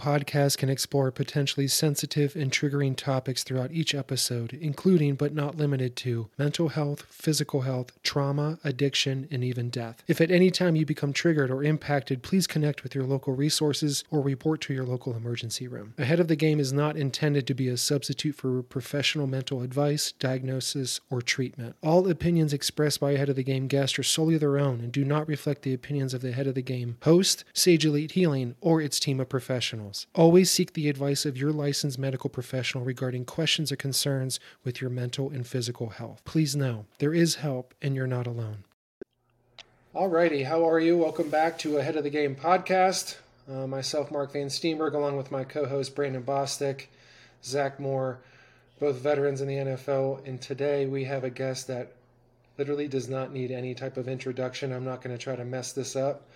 Ahead of the Game podcast can explore potentially sensitive and triggering topics throughout each episode, including but not limited to mental health, physical health, trauma, addiction, and even death. If at any time you become triggered or impacted, please connect with your local resources or report to your local emergency room. Ahead of the Game is not intended to be a substitute for professional mental advice, diagnosis, or treatment. All opinions expressed by Ahead of the Game guests are solely their own and do not reflect the opinions of the Ahead of the Game host, Sage Elite Healing, or its team of professionals. Always seek the advice of your licensed medical professional regarding questions or concerns with your mental and physical health. Please know there is help and you're not alone. Alrighty, how are you? Welcome back to Ahead of the Game podcast. Uh, myself, Mark Van Steenberg, along with my co host Brandon Bostic, Zach Moore, both veterans in the NFL. And today we have a guest that literally does not need any type of introduction. I'm not going to try to mess this up,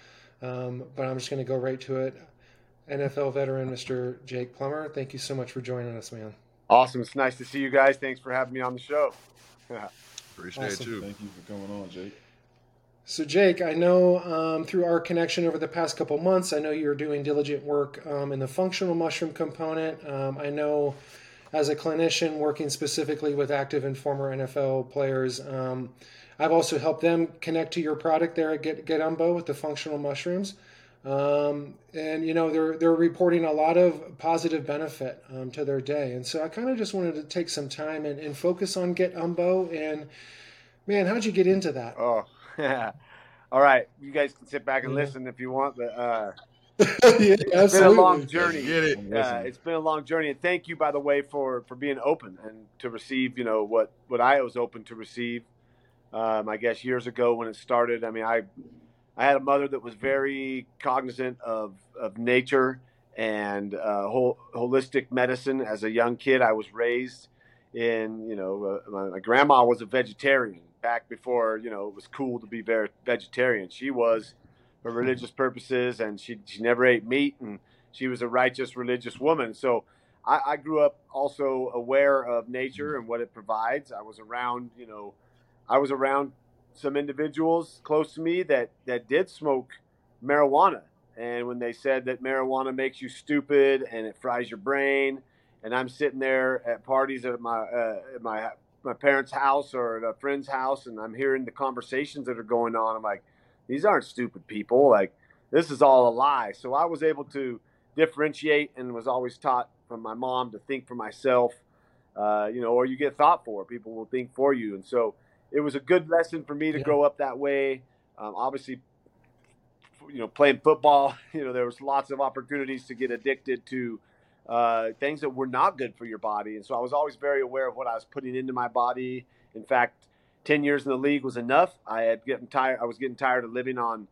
um, but I'm just going to go right to it. NFL veteran, Mr. Jake Plummer. Thank you so much for joining us, man. Awesome. It's nice to see you guys. Thanks for having me on the show. Appreciate Awesome. you. Thank you for coming on, Jake. So, Jake, I know um, through our connection over the past couple months, I know you're doing diligent work um, in the functional mushroom component. Um, I know as a clinician working specifically with active and former NFL players, um, I've also helped them connect to your product there at Get, Get Umbo with the functional mushrooms. Um, and you know they're they're reporting a lot of positive benefit um, to their day, and so I kind of just wanted to take some time and, and focus on Get Umbo. And man, how'd you get into that? Oh, yeah. all right. You guys can sit back and Yeah. listen if you want, but uh, yeah, it's been a long journey. Get it. Uh, it's been a long journey, and thank you, by the way, for for being open and to receive, you know, what what I was open to receive. Um, I guess years ago when it started, I mean, I I had a mother that was very cognizant of of nature and uh, whole, holistic medicine. As a young kid, I was raised in, you know, uh, my, my grandma was a vegetarian back before, you know, it was cool to be very vegetarian. She was for religious purposes, and she she never ate meat, and she was a righteous religious woman. So I, I grew up also aware of nature and what it provides. I was around, you know, I was around some individuals close to me that that did smoke marijuana, and when they said that marijuana makes you stupid and it fries your brain, and I'm sitting there at parties at my uh, at my my parents' house or at a friend's house, and I'm hearing the conversations that are going on. I'm like, these aren't stupid people. Like this is all a lie. So I was able to differentiate and was always taught from my mom to think for myself. Uh, you know, or you get thought for. People will think for you, and so it was a good lesson for me to Yeah. grow up that way. Um, obviously, you know, playing football, you know, there was lots of opportunities to get addicted to uh, things that were not good for your body, and so I was always very aware of what I was putting into my body. In fact, ten years in the league was enough. I had getting tired. I was getting tired of living on,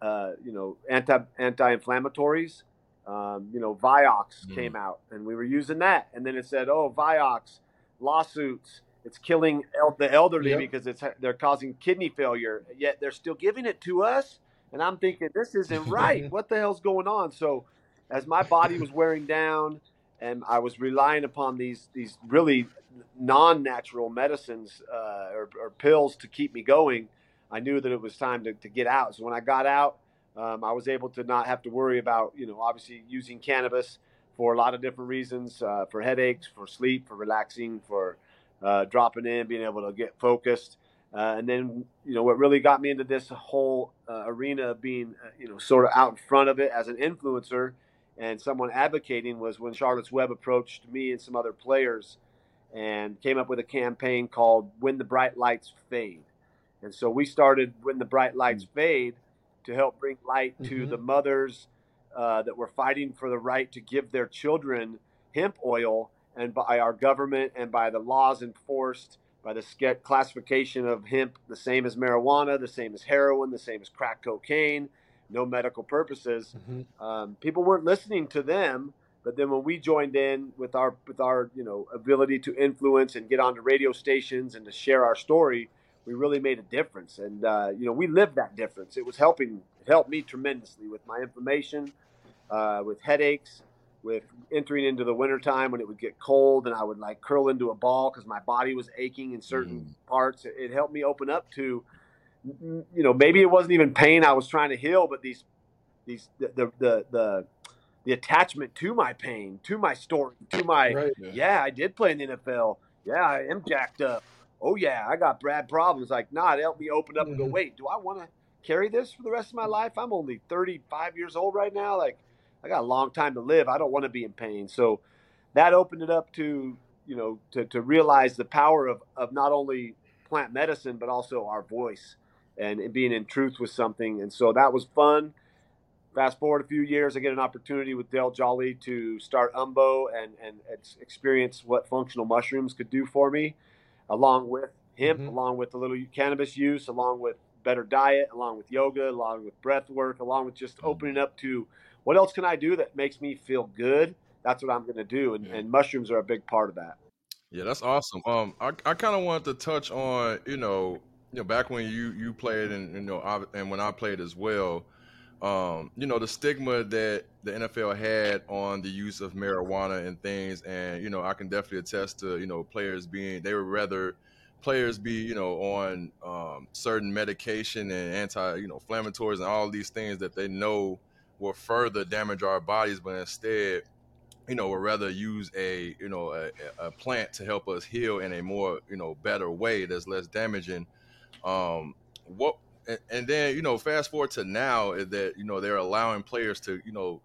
uh, you know, anti anti-inflammatories. Um, you know, Vioxx Mm. came out, and we were using that, and then it said, "Oh, Vioxx lawsuits. It's killing el- the elderly Yep. because it's they're causing kidney failure. Yet they're still giving it to us." And I'm thinking, this isn't right. what the hell's going on? So, as my body was wearing down, and I was relying upon these these really non-natural medicines uh, or, or pills to keep me going, I knew that it was time to, to get out. So when I got out, um, I was able to not have to worry about you know obviously using cannabis for a lot of different reasons, uh, for headaches, for sleep, for relaxing, for uh, dropping in, being able to get focused. Uh, and then, you know, what really got me into this whole uh, arena of being, uh, you know, sort of out in front of it as an influencer and someone advocating was when Charlotte's Web approached me and some other players and came up with a campaign called When the Bright Lights Fade. And so we started When the Bright Lights Fade to help bring light to Mhm. the mothers uh, that were fighting for the right to give their children hemp oil, and by our government and by the laws enforced by the classification of hemp, the same as marijuana, the same as heroin, the same as crack cocaine, no medical purposes. Mhm. Um, people weren't listening to them, but then when we joined in with our with our you know ability to influence and get onto radio stations and to share our story, we really made a difference. And uh, you know we lived that difference. It was helping. It helped me tremendously with my inflammation, uh, with headaches, with entering into the wintertime when it would get cold and I would like curl into a ball because my body was aching in certain mm. parts. It, it helped me open up to, mm, you know, maybe it wasn't even pain I was trying to heal, but these, these, the, the, the, the, the attachment to my pain, to my story, to my right. yeah. yeah, I did play in the NFL. Yeah, I am jacked up. Oh yeah, I got bad problems. Like, nah, it helped me open up mm-hmm. and go, wait, do I want to carry this for the rest of my mm. life? I'm only 35 years old right now. Like, I got a long time to live. I don't want to be in pain. So that opened it up to, you know, to, to realize the power of, of not only plant medicine, but also our voice and, and being in truth with something. And so that was fun. Fast forward a few years, I get an opportunity with Dale Jolly to start Umbo and, and experience what functional mushrooms could do for me, along with hemp, mm-hmm. along with a little cannabis use, along with better diet, along with yoga, along with breath work, along with just opening up to what else can I do that makes me feel good? That's what I'm going to do. And, yeah. and mushrooms are a big part of that. Yeah, that's awesome. Um, I, I kind of wanted to touch on, you know, you know, back when you you played and you know, I, and when I played as well, um, you know, the stigma that the NFL had on the use of marijuana and things, and you know, I can definitely attest to you know players being they were rather players be you know on um, certain medication and anti you know inflammatories and all these things that they know will further damage our bodies, but instead, you know, would rather use a you know a, a, plant to help us heal in a more you know better way that's less damaging. Um, what and then you know fast forward to now is that you know they're allowing players to you know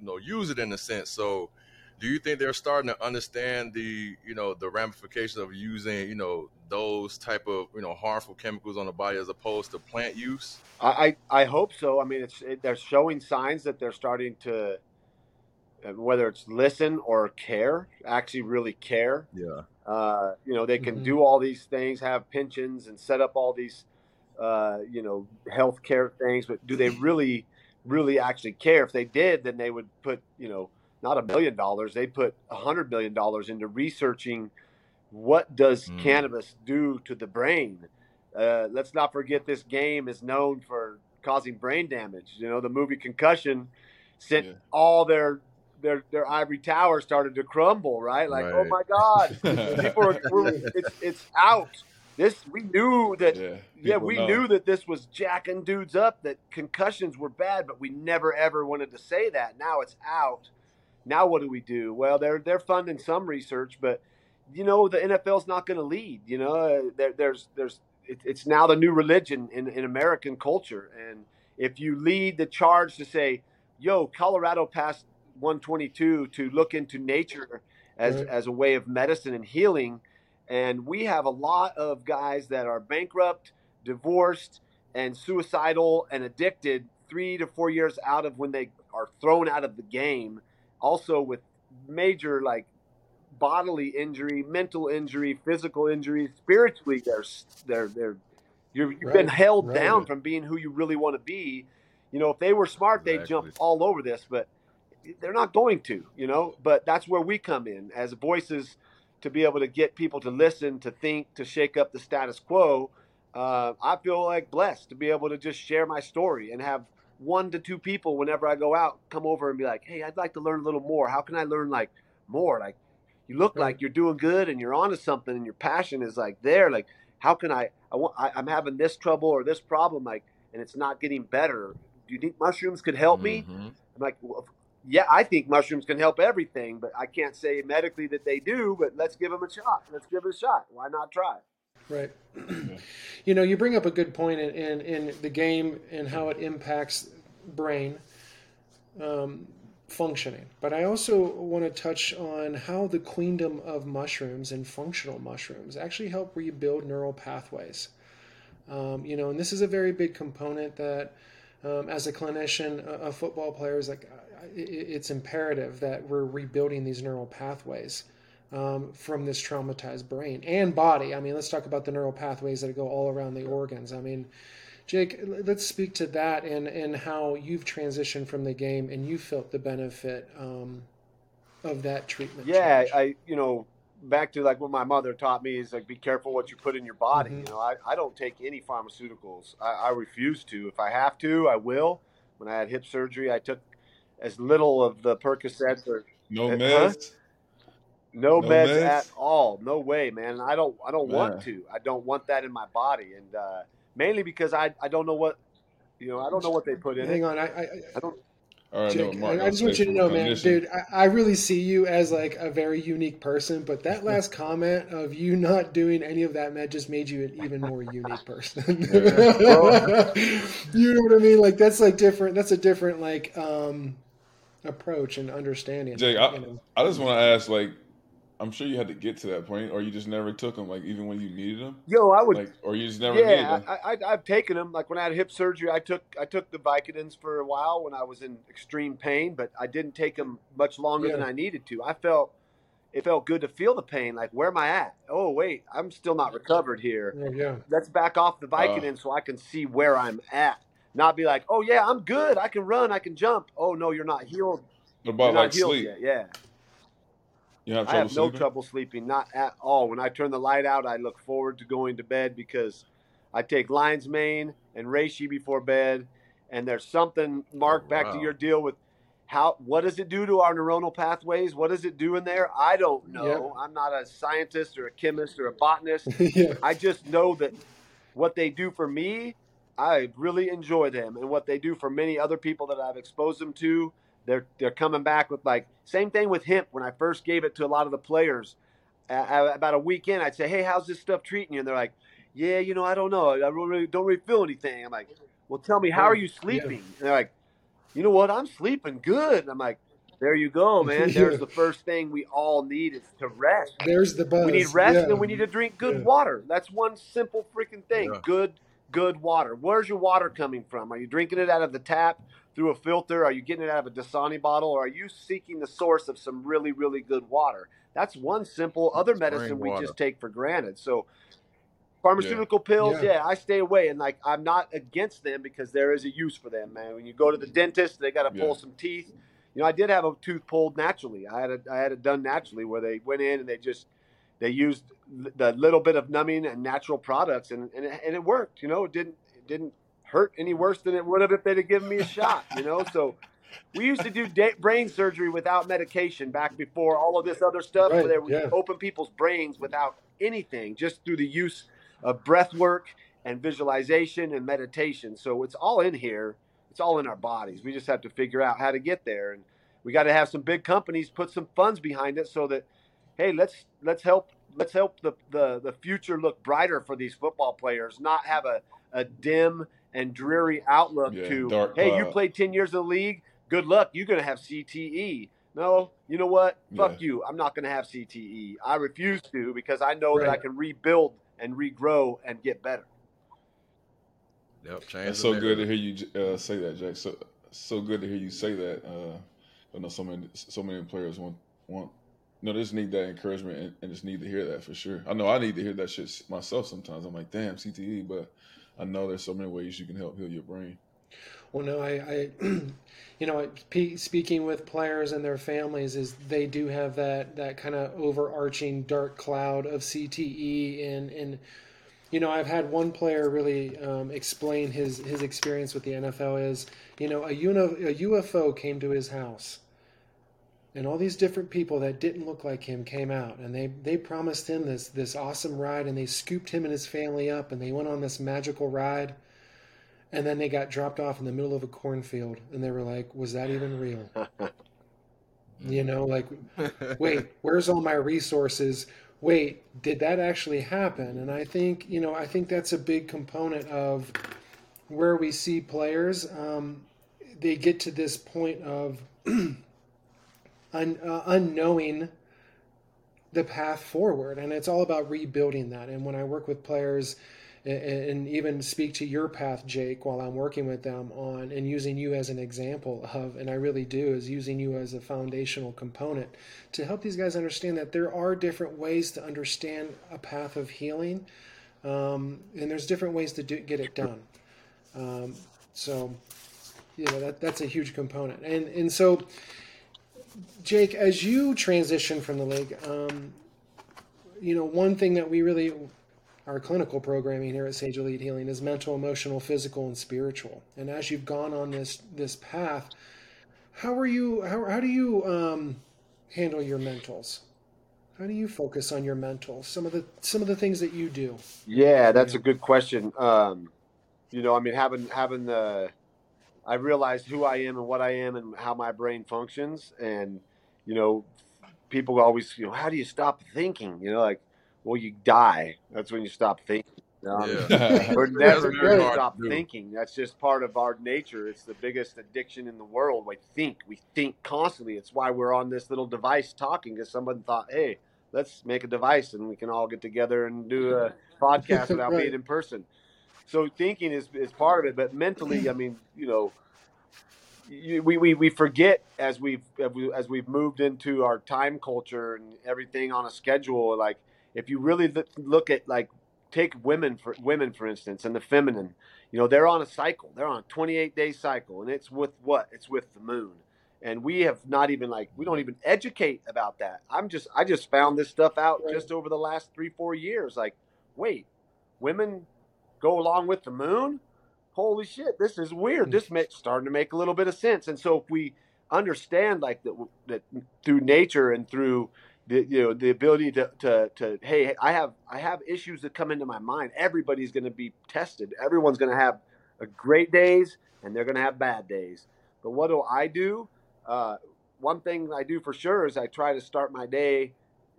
you know use it in a sense. So do you think they're starting to understand the you know the ramifications of using you know those type of you know harmful chemicals on the body as opposed to plant use i i, hope so i mean it's it, they're showing signs that they're starting to uh, whether it's listen or care actually really care yeah uh, you know they can mm-hmm. do all these things have pensions and set up all these uh, you know health care things but do they really really actually care if they did then they would put you know not a million dollars. They put a hundred million dollars into researching what does mm. cannabis do to the brain. Uh, let's not forget this game is known for causing brain damage. You know, the movie Concussion sent yeah. all their their their ivory tower started to crumble. Right, like oh right. oh my god, people are, it's it's out. This we knew that. Yeah, yeah we know. knew that this was jacking dudes up. That concussions were bad, but we never ever wanted to say that. Now it's out now what do we do? Well, they're they're funding some research, but you know the NFL's not going to lead. You know, uh, there, there's there's it, it's now the new religion in, in American culture, and if you lead the charge to say, "Yo, Colorado passed 122 to look into nature as right. as a way of medicine and healing," and we have a lot of guys that are bankrupt, divorced, and suicidal and addicted three to four years out of when they are thrown out of the game also with major like bodily injury, mental injury, physical injury, spiritually they're they're they're you have right, been held right. down from being who you really want to be. You know, if they were smart, exactly. they'd jump all over this, but they're not going to. You know, but that's where we come in as voices to be able to get people to listen, to think, to shake up the status quo. Uh, I feel like blessed to be able to just share my story and have one to two people whenever I go out come over and be like, "Hey, I'd like to learn a little more. How can I learn like more? Like, you look right. like you're doing good and you're onto something, and your passion is like there. Like, how can I? I want. I, am having this trouble or this problem, like, and it's not getting better. Do you think mushrooms could help mm-hmm. me? I'm like, well, yeah, I think mushrooms can help everything, but I can't say medically that they do. But let's give them a shot. Let's give it a shot. Why not try? Right. you know, you bring up a good point in, in, in the game and how it impacts brain um, functioning. But I also want to touch on how the queendom of mushrooms and functional mushrooms actually help rebuild neural pathways. Um, you know, and this is a very big component that, um, as a clinician, a, a football player is like, it's imperative that we're rebuilding these neural pathways um, from this traumatized brain and body. I mean, let's talk about the neural pathways that go all around the organs. I mean, Jake, let's speak to that and, and how you've transitioned from the game and you felt the benefit um, of that treatment. Yeah, change. I, you know, back to like what my mother taught me is like be careful what you put in your body. Mm-hmm. You know, I, I don't take any pharmaceuticals. I, I refuse to. If I have to, I will. When I had hip surgery, I took as little of the Percocets or no meds. Huh? No, no meds, meds, at all. No way, man. I don't. I don't want to. I don't want that in my body, and uh, mainly because I, I don't know what, you know, I don't know what they put in. Hang it. on, I, I, I don't. Jake, I, I just want you to know, man, dude, I, I, really see you as like a very unique person, but that last comment of you not doing any of that man just made you an even more unique person. you know what I mean? Like that's like different. That's a different like um approach and understanding. Jake, I, know. I just want to ask, like, I'm sure you had to get to that point, or you just never took them, like even when you needed them. Yo, I would, like, or you just never. Yeah, I, I, have taken them. Like when I had hip surgery, I took I took the Vicodins for a while when I was in extreme pain, but I didn't take them much longer yeah. than I needed to. I felt it felt good to feel the pain. Like where am I at? Oh wait, I'm still not recovered here. Yeah, yeah. Let's back off the Vicodin uh, so I can see where I'm at. Not be like, oh yeah, I'm good. I can run. I can jump. Oh no, you're not healed. What about like sleep? Yet. Yeah. You have I have no trouble sleeping, not at all. When I turn the light out, I look forward to going to bed because I take lion's mane and reishi before bed. And there's something, Mark, oh, back to your deal with how what does it do to our neuronal pathways? What does it do in there? I don't know. Yep. I'm not a scientist or a chemist or a botanist. yeah. I just know that what they do for me, I really enjoy them, and what they do for many other people that I've exposed them to they're they're coming back with like same thing with hemp. When I first gave it to a lot of the players, uh, about a week in, I'd say, "Hey, how's this stuff treating you?" And they're like, "Yeah, you know, I don't know. I really don't really feel anything." I'm like, "Well, tell me, how are you sleeping?" Yeah. And they're like, "You know what? I'm sleeping good." And I'm like, "There you go, man. There's the first thing we all need is to rest. There's the buzz. We need rest, yeah. and we need to drink good yeah. water. That's one simple freaking thing. Good." Good water. Where's your water coming from? Are you drinking it out of the tap? Through a filter? Are you getting it out of a Dasani bottle? Or are you seeking the source of some really, really good water? That's one simple other medicine we just take for granted. So pharmaceutical yeah. pills, yeah. yeah. I stay away. And like I'm not against them because there is a use for them, man. When you go to the dentist, they gotta pull yeah. some teeth. You know, I did have a tooth pulled naturally. I had it I had it done naturally where they went in and they just they used the little bit of numbing and natural products and, and, it, and it worked. You know, it didn't it didn't hurt any worse than it would have if they'd have given me a shot, you know? So we used to do da- brain surgery without medication back before all of this other stuff right, where they yeah. open people's brains without anything, just through the use of breath work and visualization and meditation. So it's all in here. It's all in our bodies. We just have to figure out how to get there. And we got to have some big companies put some funds behind it so that, hey, let's let's help let's help the, the, the future look brighter for these football players, not have a, a dim and dreary outlook yeah, to hey, you played ten years in the league. Good luck. You're going to have CTE. No, you know what? Fuck yeah. you. I'm not going to have CTE. I refuse to because I know right. that I can rebuild and regrow and get better. Yep, It's so good to hear you uh, say that, Jack. So so good to hear you say that. Uh, I know so many so many players want want no, they just need that encouragement and, and, just need to hear that for sure. I know I need to hear that shit myself sometimes. I'm like, damn, CTE, but I know there's so many ways you can help heal your brain. Well, no, I, I you know, speaking with players and their families, is they do have that that kind of overarching dark cloud of CTE, and and you know, I've had one player really um, explain his his experience with the NFL. Is you know, a, uni- a UFO came to his house and all these different people that didn't look like him came out and they, they promised him this this awesome ride and they scooped him and his family up and they went on this magical ride and then they got dropped off in the middle of a cornfield and they were like was that even real? You know like wait where's all my resources? Wait did that actually happen? And i think you know i think that's a big component of where we see players. Um, they get to this point of un, uh, unknowing the path forward. And it's all about rebuilding that. And when i work with players and, and, even speak to your path jake while i'm working with them on and using you as an example of and i really do is using you as a foundational component to help these guys understand that there are different ways to understand a path of healing um, and there's different ways to do, get it done. Um, so you know that that's a huge component. And and so Jake, as you transition from the league, um, you know, one thing that we really, our clinical programming here at Sage Elite Healing is mental, emotional, physical, and spiritual. And as you've gone on this this path, how are you? How, how do you um, handle your mentals? How do you focus on your mental? Some of the some of the things that you do. Yeah, that's a good question. Um, you know, I mean, having having the I realized who I am and what I am and how my brain functions. And you know, people always, you know, how do you stop thinking? You know, like, well, you die. That's when you stop thinking. Um, Yeah. We're never going to stop thinking. That's just part of our nature. It's the biggest addiction in the world. We think. We think constantly. It's why we're on this little device talking because someone thought, hey, let's make a device and we can all get together and do a podcast without Right. being in person. So thinking is, is part of it. But mentally, I mean, you know, you, we, we, we forget as we've as we- as we've moved into our time culture and everything on a schedule. Like if you really look- look at like take women for women for instance and the feminine, you know they're on a cycle. They're on a 28 day cycle, and it's with what? It's with the moon. And we have not even like we don't even educate about that. I'm just I just found this stuff out Right. just over the last three four years. Like, wait, women go along with the moon? holy shit, this is weird. This makes starting to make a little bit of sense. And so if we understand like that, that through nature and through the you know the ability to, to to hey I have I have issues that come into my mind. Everybody's going to be tested. Everyone's going to have great days and they're going to have bad days. But what do I do? Uh, one thing I do for sure is I try to start my day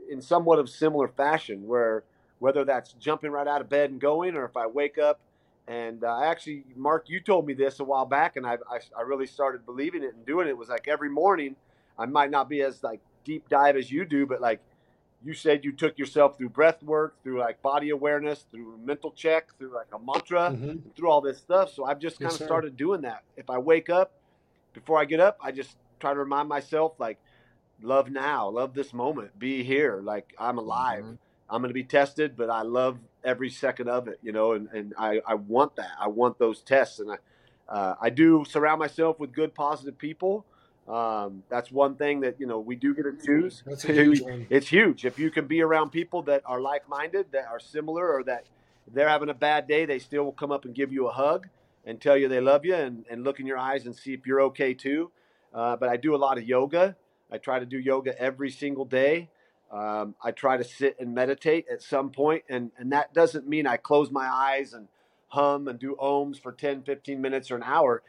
in somewhat of similar fashion, where whether that's jumping right out of bed and going, or if I wake up and uh, I actually, Mark, you told me this a while back, and I, I, I really started believing it and doing it. It was like every morning, I might not be as like deep dive as you do, but like you said, you took yourself through breath work, through like body awareness, through mental check, through like a mantra, Mhm. through all this stuff. So I've just Yes, kind of sir. started doing that. If I wake up, before I get up, I just try to remind myself like, love now, love this moment, be here, like I'm alive. Mhm. I'm going to be tested, but I love every second of it, you know, and, and I, I want that. I want those tests. And I, uh, I do surround myself with good, positive people. Um, that's one thing that, you know, we do get to choose. That's a huge one. It's huge. If you can be around people that are like minded, that are similar, or that they're having a bad day, they still will come up and give you a hug and tell you they love you and, and look in your eyes and see if you're okay too. Uh, but I do a lot of yoga. I try to do yoga every single day. Um, I try to sit and meditate at some point, and, and that doesn't mean I close my eyes and hum and do oms for 10, 15 minutes or an hour.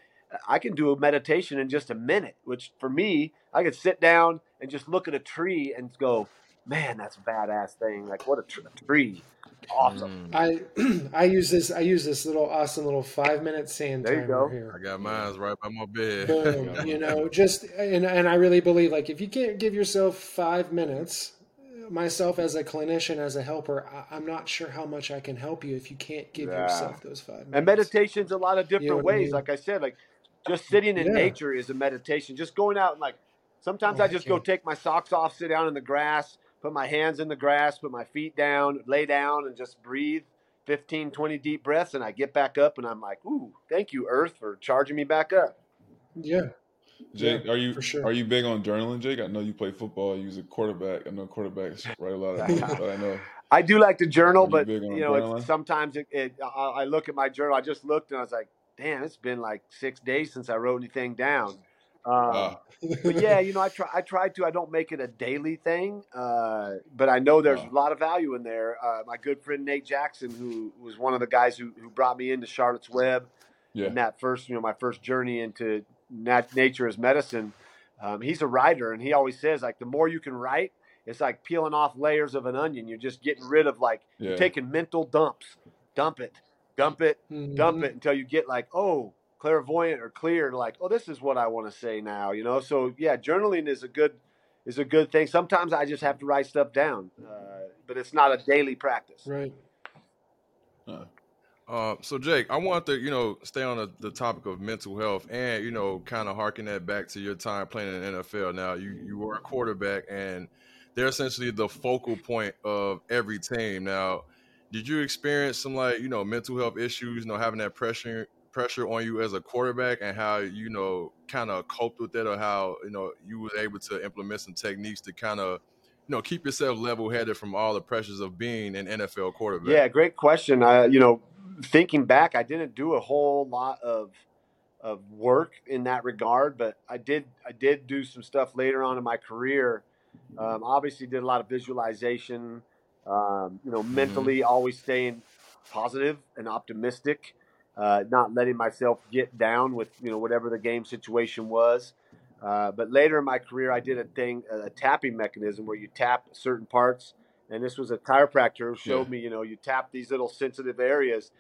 I can do a meditation in just a minute, which for me, I could sit down and just look at a tree and go, man, that's a badass thing. Like, what a tr- tree. Awesome. Mm. I I use this I use this little awesome little five minute sand There you timer go. I here. got mine right by my bed. Boom. you know, just and and I really believe like if you can't give yourself five minutes, myself as a clinician, as a helper, I, I'm not sure how much I can help you if you can't give Yeah. yourself those five minutes. And meditation's a lot of different You know what I ways. mean? Like I said, like just sitting in Yeah. nature is a meditation. Just going out and like sometimes Oh, I just go take my socks off, sit down in the grass, put my hands in the grass, put my feet down, lay down and just breathe 15, 20 deep breaths. And I get back up and I'm like, ooh, thank you, Earth, for charging me back up. Yeah. Jake, Yeah, are you for sure. are you big on journaling, Jake? I know you play football. You was a quarterback. I know quarterbacks write a lot of books, I know. I do like to journal, you but you know, it's, sometimes it, it I, I look at my journal. I just looked and I was like, damn, it's been like six days since I wrote anything down. Um, Ah, but yeah, you know, I try. I try to. I don't make it a daily thing, uh, but I know there's Wow. a lot of value in there. Uh, my good friend Nate Jackson, who was one of the guys who, who brought me into Charlotte's Web, yeah. and that first, you know, my first journey into nat- nature is medicine. Um, he's a writer, and he always says like the more you can write, it's like peeling off layers of an onion. You're just getting rid of like Yeah. you're taking mental dumps. Dump it, dump it, dump Mhm. it until you get like oh clairvoyant or clear like oh this is what i want to say now you know so yeah journaling is a good is a good thing sometimes i just have to write stuff down uh, but it's not a daily practice Right. Uh, Uh, so Jake, I want to you know stay on the, the topic of mental health and you know kind of harken that back to your time playing in the NFL. Now you you were a quarterback and they're essentially the focal point of every team. Now, did you experience some like you know mental health issues? You know having that pressure pressure on you as a quarterback and how you know kind of coped with that or how you know you were able to implement some techniques to kind of know keep yourself level headed from all the pressures of being an NFL quarterback. yeah great question uh, you know thinking back i didn't do a whole lot of of work in that regard but i did i did do some stuff later on in my career um, obviously did a lot of visualization um, you know mentally always staying positive and optimistic uh, not letting myself get down with you know whatever the game situation was. Uh, but later in my career, I did a thing, a tapping mechanism where you tap certain parts, and this was a chiropractor who showed yeah. me, you know, you tap these little sensitive areas,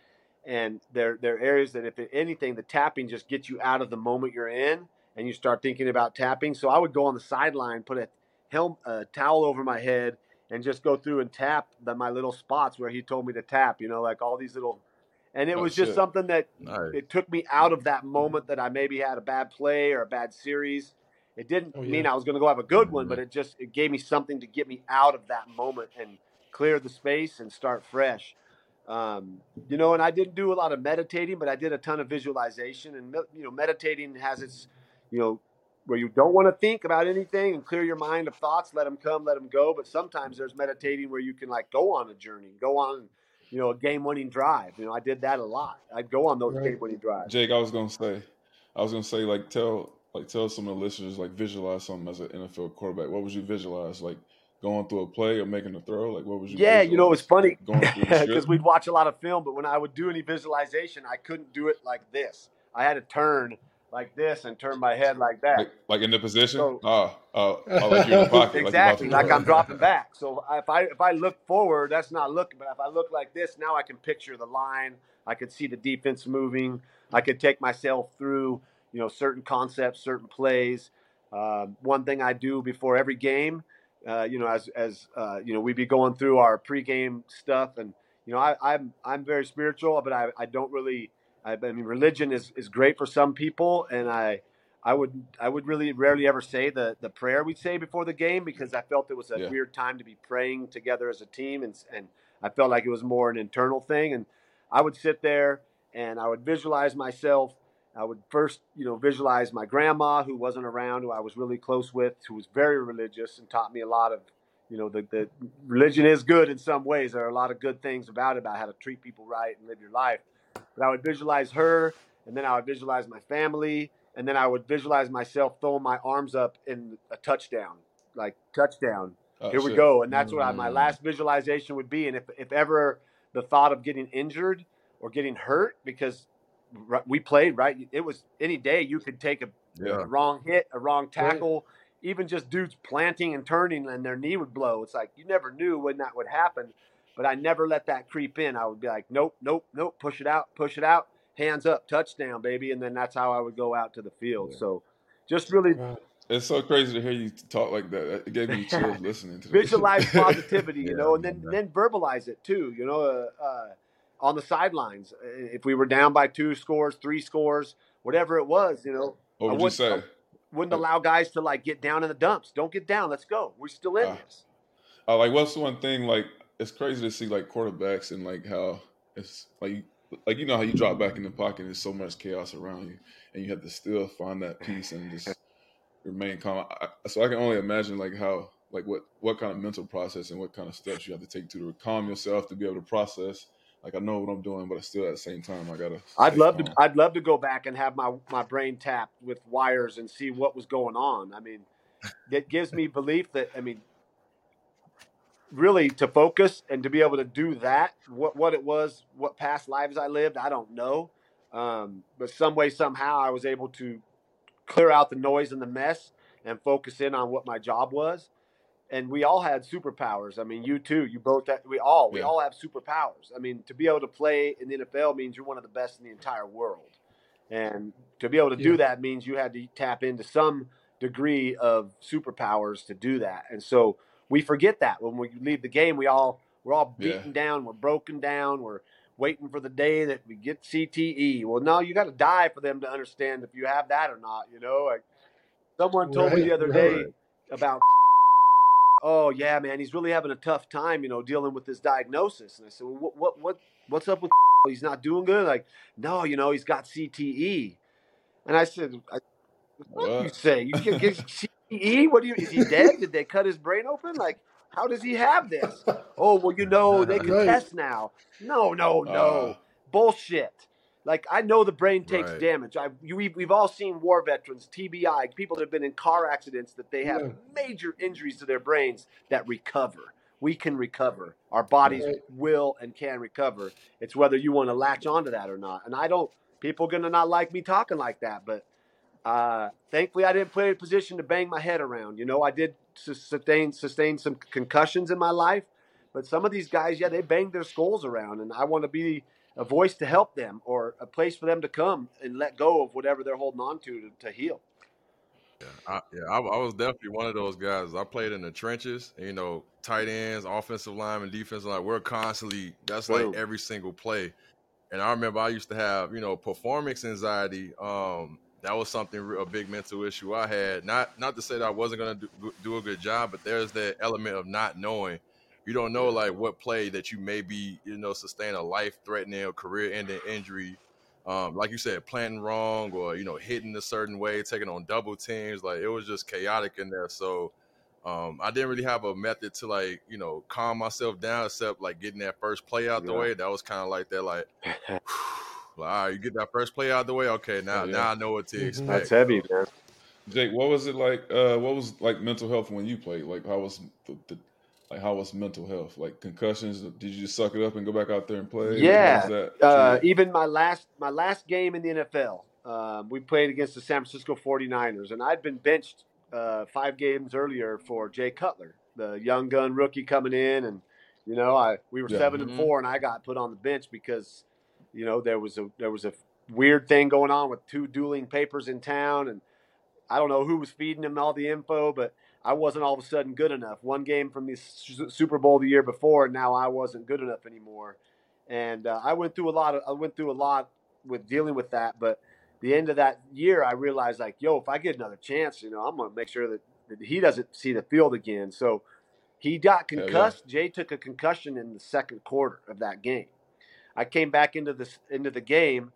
and they're they're areas that if anything, the tapping just gets you out of the moment you're in, and you start thinking about tapping. So I would go on the sideline, put a helm, a towel over my head, and just go through and tap the, my little spots where he told me to tap. You know, like all these little and it oh, was just shit. something that nice. it took me out of that moment that I maybe had a bad play or a bad series. It didn't oh, yeah. mean I was going to go have a good one, but mm-hmm. it just it gave me something to get me out of that moment and clear the space and start fresh. Um, you know, and I didn't do a lot of meditating, but I did a ton of visualization. And you know, meditating has its, you know, where you don't want to think about anything and clear your mind of thoughts, let them come, let them go. But sometimes there's meditating where you can like go on a journey, go on you know, a game winning drive. You know, I did that a lot. I'd go on those right. game winning drives. Jake, I was gonna say, I was gonna say, like tell like tell some of the listeners like visualize something as an NFL quarterback. What would you visualize? Like going through a play or making a throw? Like what was you? Yeah, you know, it's funny because we'd watch a lot of film, but when I would do any visualization, I couldn't do it like this. I had to turn like this and turn my head like that. Like, like in the position? So, oh, oh, oh, like you're in the pocket. exactly, like, like I'm dropping back. So if I if I look forward, that's not looking. But if I look like this, now I can picture the line. I could see the defense moving. I could take myself through, you know, certain concepts, certain plays. Uh, one thing I do before every game, uh, you know, as as uh, you know, we'd be going through our pregame stuff, and you know, I, I'm I'm very spiritual, but I, I don't really I, I mean, religion is, is great for some people, and I I would I would really rarely ever say the the prayer we'd say before the game because I felt it was a yeah. weird time to be praying together as a team, and and I felt like it was more an internal thing. And I would sit there and I would visualize myself. I would first, you know, visualize my grandma who wasn't around, who I was really close with, who was very religious and taught me a lot of, you know, the, the religion is good in some ways. There are a lot of good things about it, about how to treat people right and live your life. But I would visualize her, and then I would visualize my family, and then I would visualize myself throwing my arms up in a touchdown, like touchdown. Oh, Here shit. we go, and that's mm-hmm. what I, my mm. last visualization would be. And if if ever the thought of getting injured or getting hurt, because we played right, it was any day you could take a, yeah. a wrong hit, a wrong tackle. Even just dudes planting and turning and their knee would blow. It's like you never knew when that would happen but I never let that creep in. I would be like, nope, nope, nope, push it out, push it out, hands up, touchdown, baby, and then that's how I would go out to the field. Yeah. So, just really. It's so crazy to hear you talk like that. It gave me chills listening to it. Visualize positivity, you know, and then then verbalize it too. You know, uh, uh, on the sidelines, uh, if we were down by two scores, three scores, whatever it was, you know, what would you say? I wouldn't allow guys to like get down in the dumps. Don't get down. Let's go. We're still in uh, this. Uh, like, what's one thing like it's crazy to see like quarterbacks and like how it's like like you know how you drop back in the pocket and there's so much chaos around you and you have to still find that peace and just remain calm. I, so I can only imagine like how like what what kind of mental process and what kind of steps you have to take to, to calm yourself to be able to process. Like I know what I'm doing, but I still at the same time I gotta. I'd love calm. to. I'd love to go back and have my my brain tapped with wires and see what was going on. I mean, it gives me belief that I mean really to focus and to be able to do that, what what it was, what past lives I lived, I don't know. Um, but some way, somehow, I was able to clear out the noise and the mess and focus in on what my job was. And we all had superpowers. I mean, you too. You both. We all. We yeah. all have superpowers. I mean, to be able to play in the NFL means you're one of the best in the entire world. And to be able to do that means you had to tap into some degree of superpowers to do that. And so we forget that when we leave the game. We all we're all beaten yeah. down. We're broken down. We're waiting for the day that we get CTE. Well, no, you got to die for them to understand if you have that or not. You know, like someone told right, me the other right. day about. Oh yeah, man, he's really having a tough time, you know, dealing with this diagnosis. And I said, well, what, what, what, what's up with? He's not doing good. Like, no, you know, he's got CTE. And I said, I, what, what? you say? You get, get he what do you is he dead? Did they cut his brain open? Like how does he have this? Oh well, you know they can right. test now. No, no, no, uh, bullshit. Like I know the brain takes right. damage. I you, we've, we've all seen war veterans, TBI, people that have been in car accidents that they have yeah. major injuries to their brains that recover. we can recover. Our bodies Right. will and can recover. It's whether you want to latch onto that or not. And I don't. People are gonna not like me talking like that, but uh, thankfully I didn't play in a position to bang my head around. You know, I did sustain sustain some concussions in my life, but some of these guys, yeah, they banged their skulls around, and I want to be a voice to help them or a place for them to come and let go of whatever they're holding on to to, to heal. Yeah, I, yeah, I, I was definitely one of those guys. I played in the trenches. You know, tight ends, offensive lineman, defensive line. We're constantly. That's Boom. like every single play. And I remember I used to have, you know, performance anxiety. Um, that was something a big mental issue I had. Not not to say that I wasn't gonna do, do a good job, but there's that element of not knowing. You don't know like what play that you may be, you know, sustain a life threatening or career ending injury. Um, like you said, planting wrong or you know hitting a certain way, taking on double teams. Like it was just chaotic in there. So um, I didn't really have a method to like you know calm myself down except like getting that first play out the way. That was kind of like that, like, like all right, you get that first play out of the way. Okay, now yeah. now I know what to Mhm. expect. That's heavy, man. Jake, what was it like? Uh, what was like mental health when you played? Like, how was the, the like how was mental health? Like concussions? Did you just suck it up and go back out there and play? Yeah, was that Uh, even my last my last game in the NFL, um, we played against the San Francisco 49ers, and I'd been benched uh, five games earlier for Jay Cutler, the young gun rookie coming in, and you know I we were Yeah. seven and Mhm. four, and I got put on the bench because you know there was a there was a weird thing going on with two dueling papers in town, and I don't know who was feeding him all the info, but I wasn't all of a sudden good enough. One game from the Super Bowl the year before, and now I wasn't good enough anymore. And uh, I went through a lot of I went through a lot with dealing with that. But the end of that year, I realized like, yo, if I get another chance, you know, I'm gonna make sure that, that he doesn't see the field again. So he got Hell yeah. concussed. Jay took a concussion in the second quarter of that game. I came back into this into the game.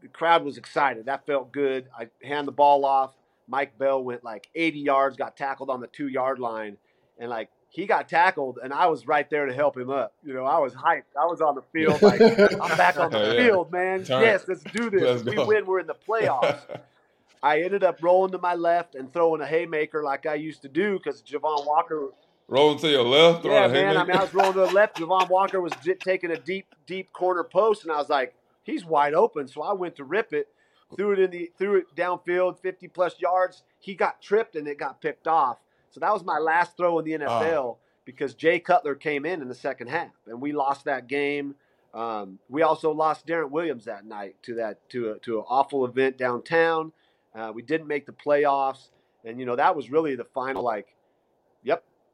The crowd was excited. That felt good. I hand the ball off. Mike Bell went like 80 yards, got tackled on the two yard line, and like he got tackled, and I was right there to help him up. You know, I was hyped. I was on the field like I'm back on the oh, yeah. field, man. Turn. Yes, let's do this. Let's we win, we're in the playoffs. I ended up rolling to my left and throwing a haymaker like I used to do because Javon Walker Rolling to your left, yeah, man. I mean, I was rolling to the left. Javon Walker was j- taking a deep, deep corner post, and I was like, he's wide open. So I went to rip it, threw it in the, threw it downfield, fifty plus yards. He got tripped and it got picked off. So that was my last throw in the NFL because Jay Cutler came in in the second half, and we lost that game. Um, we also lost Darrent Williams that night to that to a, to an awful event downtown. Uh, we didn't make the playoffs, and you know that was really the final like,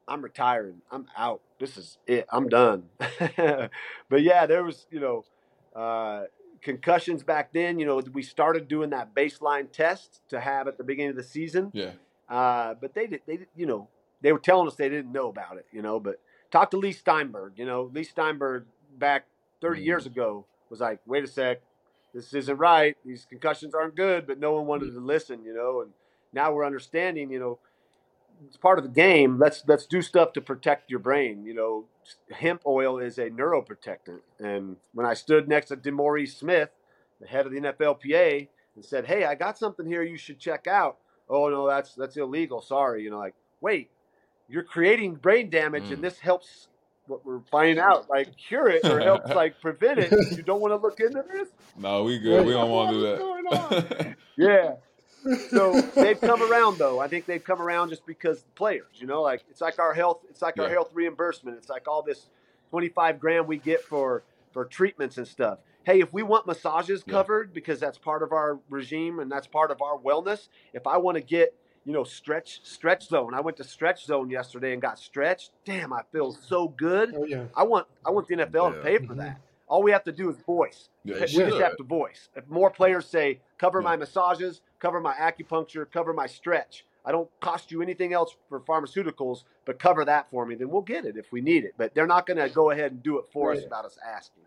I'm retiring. I'm out. This is it. I'm done. but yeah, there was, you know, uh, concussions back then. You know, we started doing that baseline test to have at the beginning of the season. yeah, Uh, but they did, they, you know, they were telling us they didn't know about it, you know. But talk to Leigh Steinberg. You know, Leigh Steinberg back 30 years ago was like, wait a sec, this isn't right. These concussions aren't good, but no one wanted to listen, you know. And now we're understanding, you know, it's part of the game. Let's let's do stuff to protect your brain. You know, hemp oil is a neuroprotectant. And when I stood next to DeMaurice Smith, the head of the NFLPA, and said, "Hey, I got something here you should check out." Oh no, that's that's illegal. Sorry. You know, like wait, you're creating brain damage, Mm. and this helps. What we're finding out, like cure it or helps like prevent it. You don't want to look into this. no, we good. We don't want to do that. Yeah. So they've come around though. I think they've come around just because the players, you know, like it's like our health, it's like our health reimbursement. It's like all this twenty five grand we get for for treatments and stuff. Hey, if we want massages Yeah. covered because that's part of our regime and that's part of our wellness. If I want to get you know stretch stretch zone, I went to stretch zone yesterday and got stretched. Damn, I feel so good. Oh yeah. I want I want the NFL to pay for Mhm. that. All we have to do is voice. Yeah, we you just have to voice. If more players say, cover Yeah. my massages, cover my acupuncture, cover my stretch, I don't cost you anything else for pharmaceuticals, but cover that for me, then we'll get it if we need it. But they're not going to go ahead and do it for us without us asking.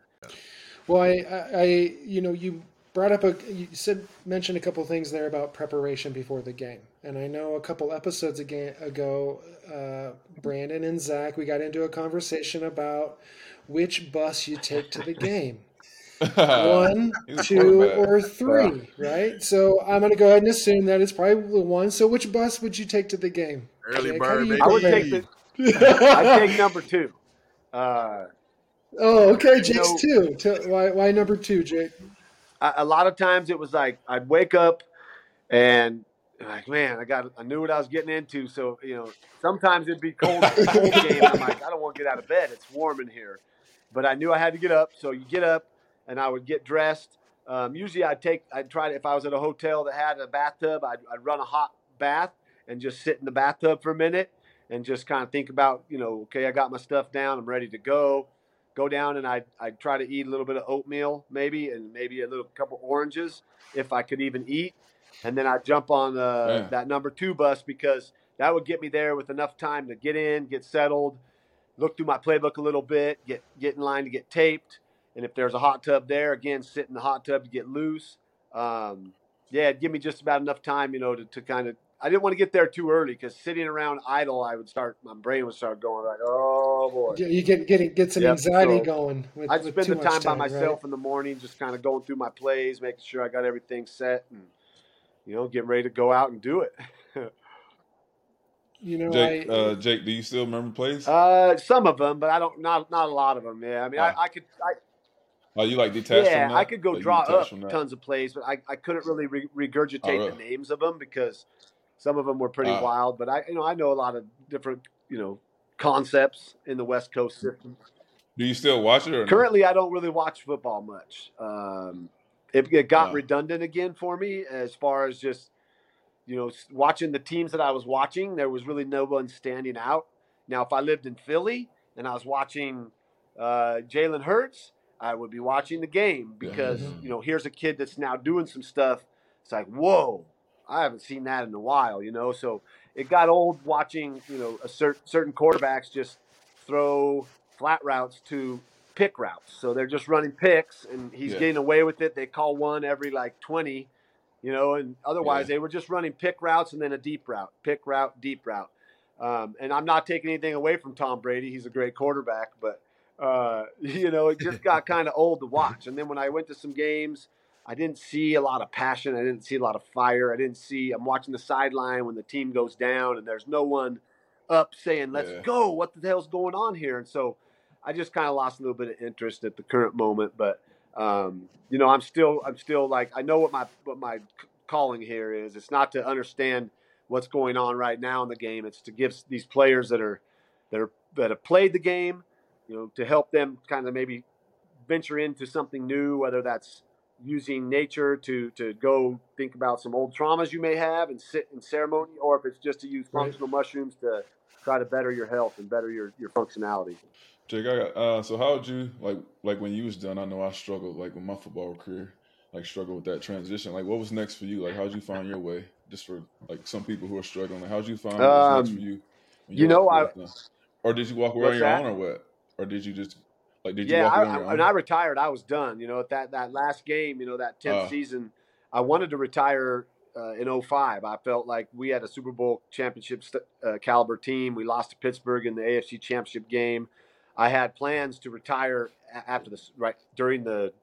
Well, I, I, I, you know, you brought up a, you said, mentioned a couple things there about preparation before the game. And I know a couple episodes ago, uh, Brandon and Zach, we got into a conversation about which bus you take to the game. One, two, or three, right? So I'm going to go ahead and assume that it's probably the one. So which bus would you take to the game? Early Jake, bird, baby. I would take the, I'd take number two. Uh, Oh, okay, you know, two. Why, why number two, Jake? a, a lot of times it was like I'd wake up and like, man, I got, I knew what I was getting into. So you know, sometimes it'd be cold, cold game. I'm like, I don't want to get out of bed. It's warm in here, but I knew I had to get up. So you get up, and I would get dressed. Um, usually, I'd take, I'd try to, if I was at a hotel that had a bathtub, I'd, I'd run a hot bath and just sit in the bathtub for a minute and just kind of think about, you know, okay, I got my stuff down, I'm ready to go. Go down and I'd, I'd try to eat a little bit of oatmeal, maybe, and maybe a little couple oranges if I could even eat. And then I'd jump on uh, Yeah. that number two bus because that would get me there with enough time to get in, get settled, look through my playbook a little bit, get get in line to get taped, and if there's a hot tub there, again, sit in the hot tub to get loose. Um, yeah, it'd give me just about enough time, you know, to, to kind of. I didn't want to get there too early because sitting around idle, I would start. My brain would start going like, "Oh boy." You get getting get some Yep. anxiety So going. With, I'd with spend too the much time by right? myself in the morning, just kind of going through my plays, making sure I got everything set, and you know, getting ready to go out and do it. You know, Jake, I uh, Jake, do you still remember plays? uh, some of them, but I don't. Not not a lot of them. Yeah, I mean, Ah. I, I could. I, oh, you like detached yeah? I could go Like, draw up tons of plays, but I, I couldn't really re- regurgitate Oh, really? the names of them because some of them were pretty Ah. wild. But I, you know, I know a lot of different, you know, concepts in the West Coast system. Do you still watch it or no? Currently, I don't really watch football much. Um, it, it got Ah. redundant again for me as far as just, you know, watching the teams that I was watching. There was really no one standing out. Now, if I lived in Philly and I was watching uh, Jalen Hurts, I would be watching the game because you know here's a kid that's now doing some stuff. It's like whoa, I haven't seen that in a while, you know. So it got old watching you know a cer- certain quarterbacks just throw flat routes to pick routes. So they're just running picks, and he's Yeah. getting away with it. They call one every like twenty, you know, and otherwise Yeah. they were just running pick routes and then a deep route, pick route, deep route. Um, and I'm not taking anything away from Tom Brady; he's a great quarterback, but uh, you know, it just got kind of old to watch. And then when I went to some games, I didn't see a lot of passion. I didn't see a lot of fire. I didn't see. I'm watching the sideline when the team goes down, and there's no one up saying, "Let's Yeah. go." What the hell's going on here? And so, I just kind of lost a little bit of interest at the current moment. But um, you know, I'm still, I'm still like, I know what my what my calling here is. It's not to understand what's going on right now in the game. It's to give these players that are that are that have played the game, you know, to help them kind of maybe venture into something new, whether that's using nature to to go think about some old traumas you may have and sit in ceremony, or if it's just to use Right. functional mushrooms to try to better your health and better your, your functionality. Jake, I got, uh, so how would you like like when you was done? I know I struggled like with my football career, like struggled with that transition. Like, what was next for you? Like, how'd you find your way? Just for like some people who are struggling, like, how'd you find what was next Um, for you? when you know, I- or did you walk away on your that? own, or what? Or did you just like did you yeah, walk I, away on your I, when I retired, I was done. You know, at that that last game, you know, that tenth Ah. season, I wanted to retire uh, in 05. I felt like we had a Super Bowl championship st- uh, caliber team. We lost to Pittsburgh in the AFC Championship game. I had plans to retire after this, right during the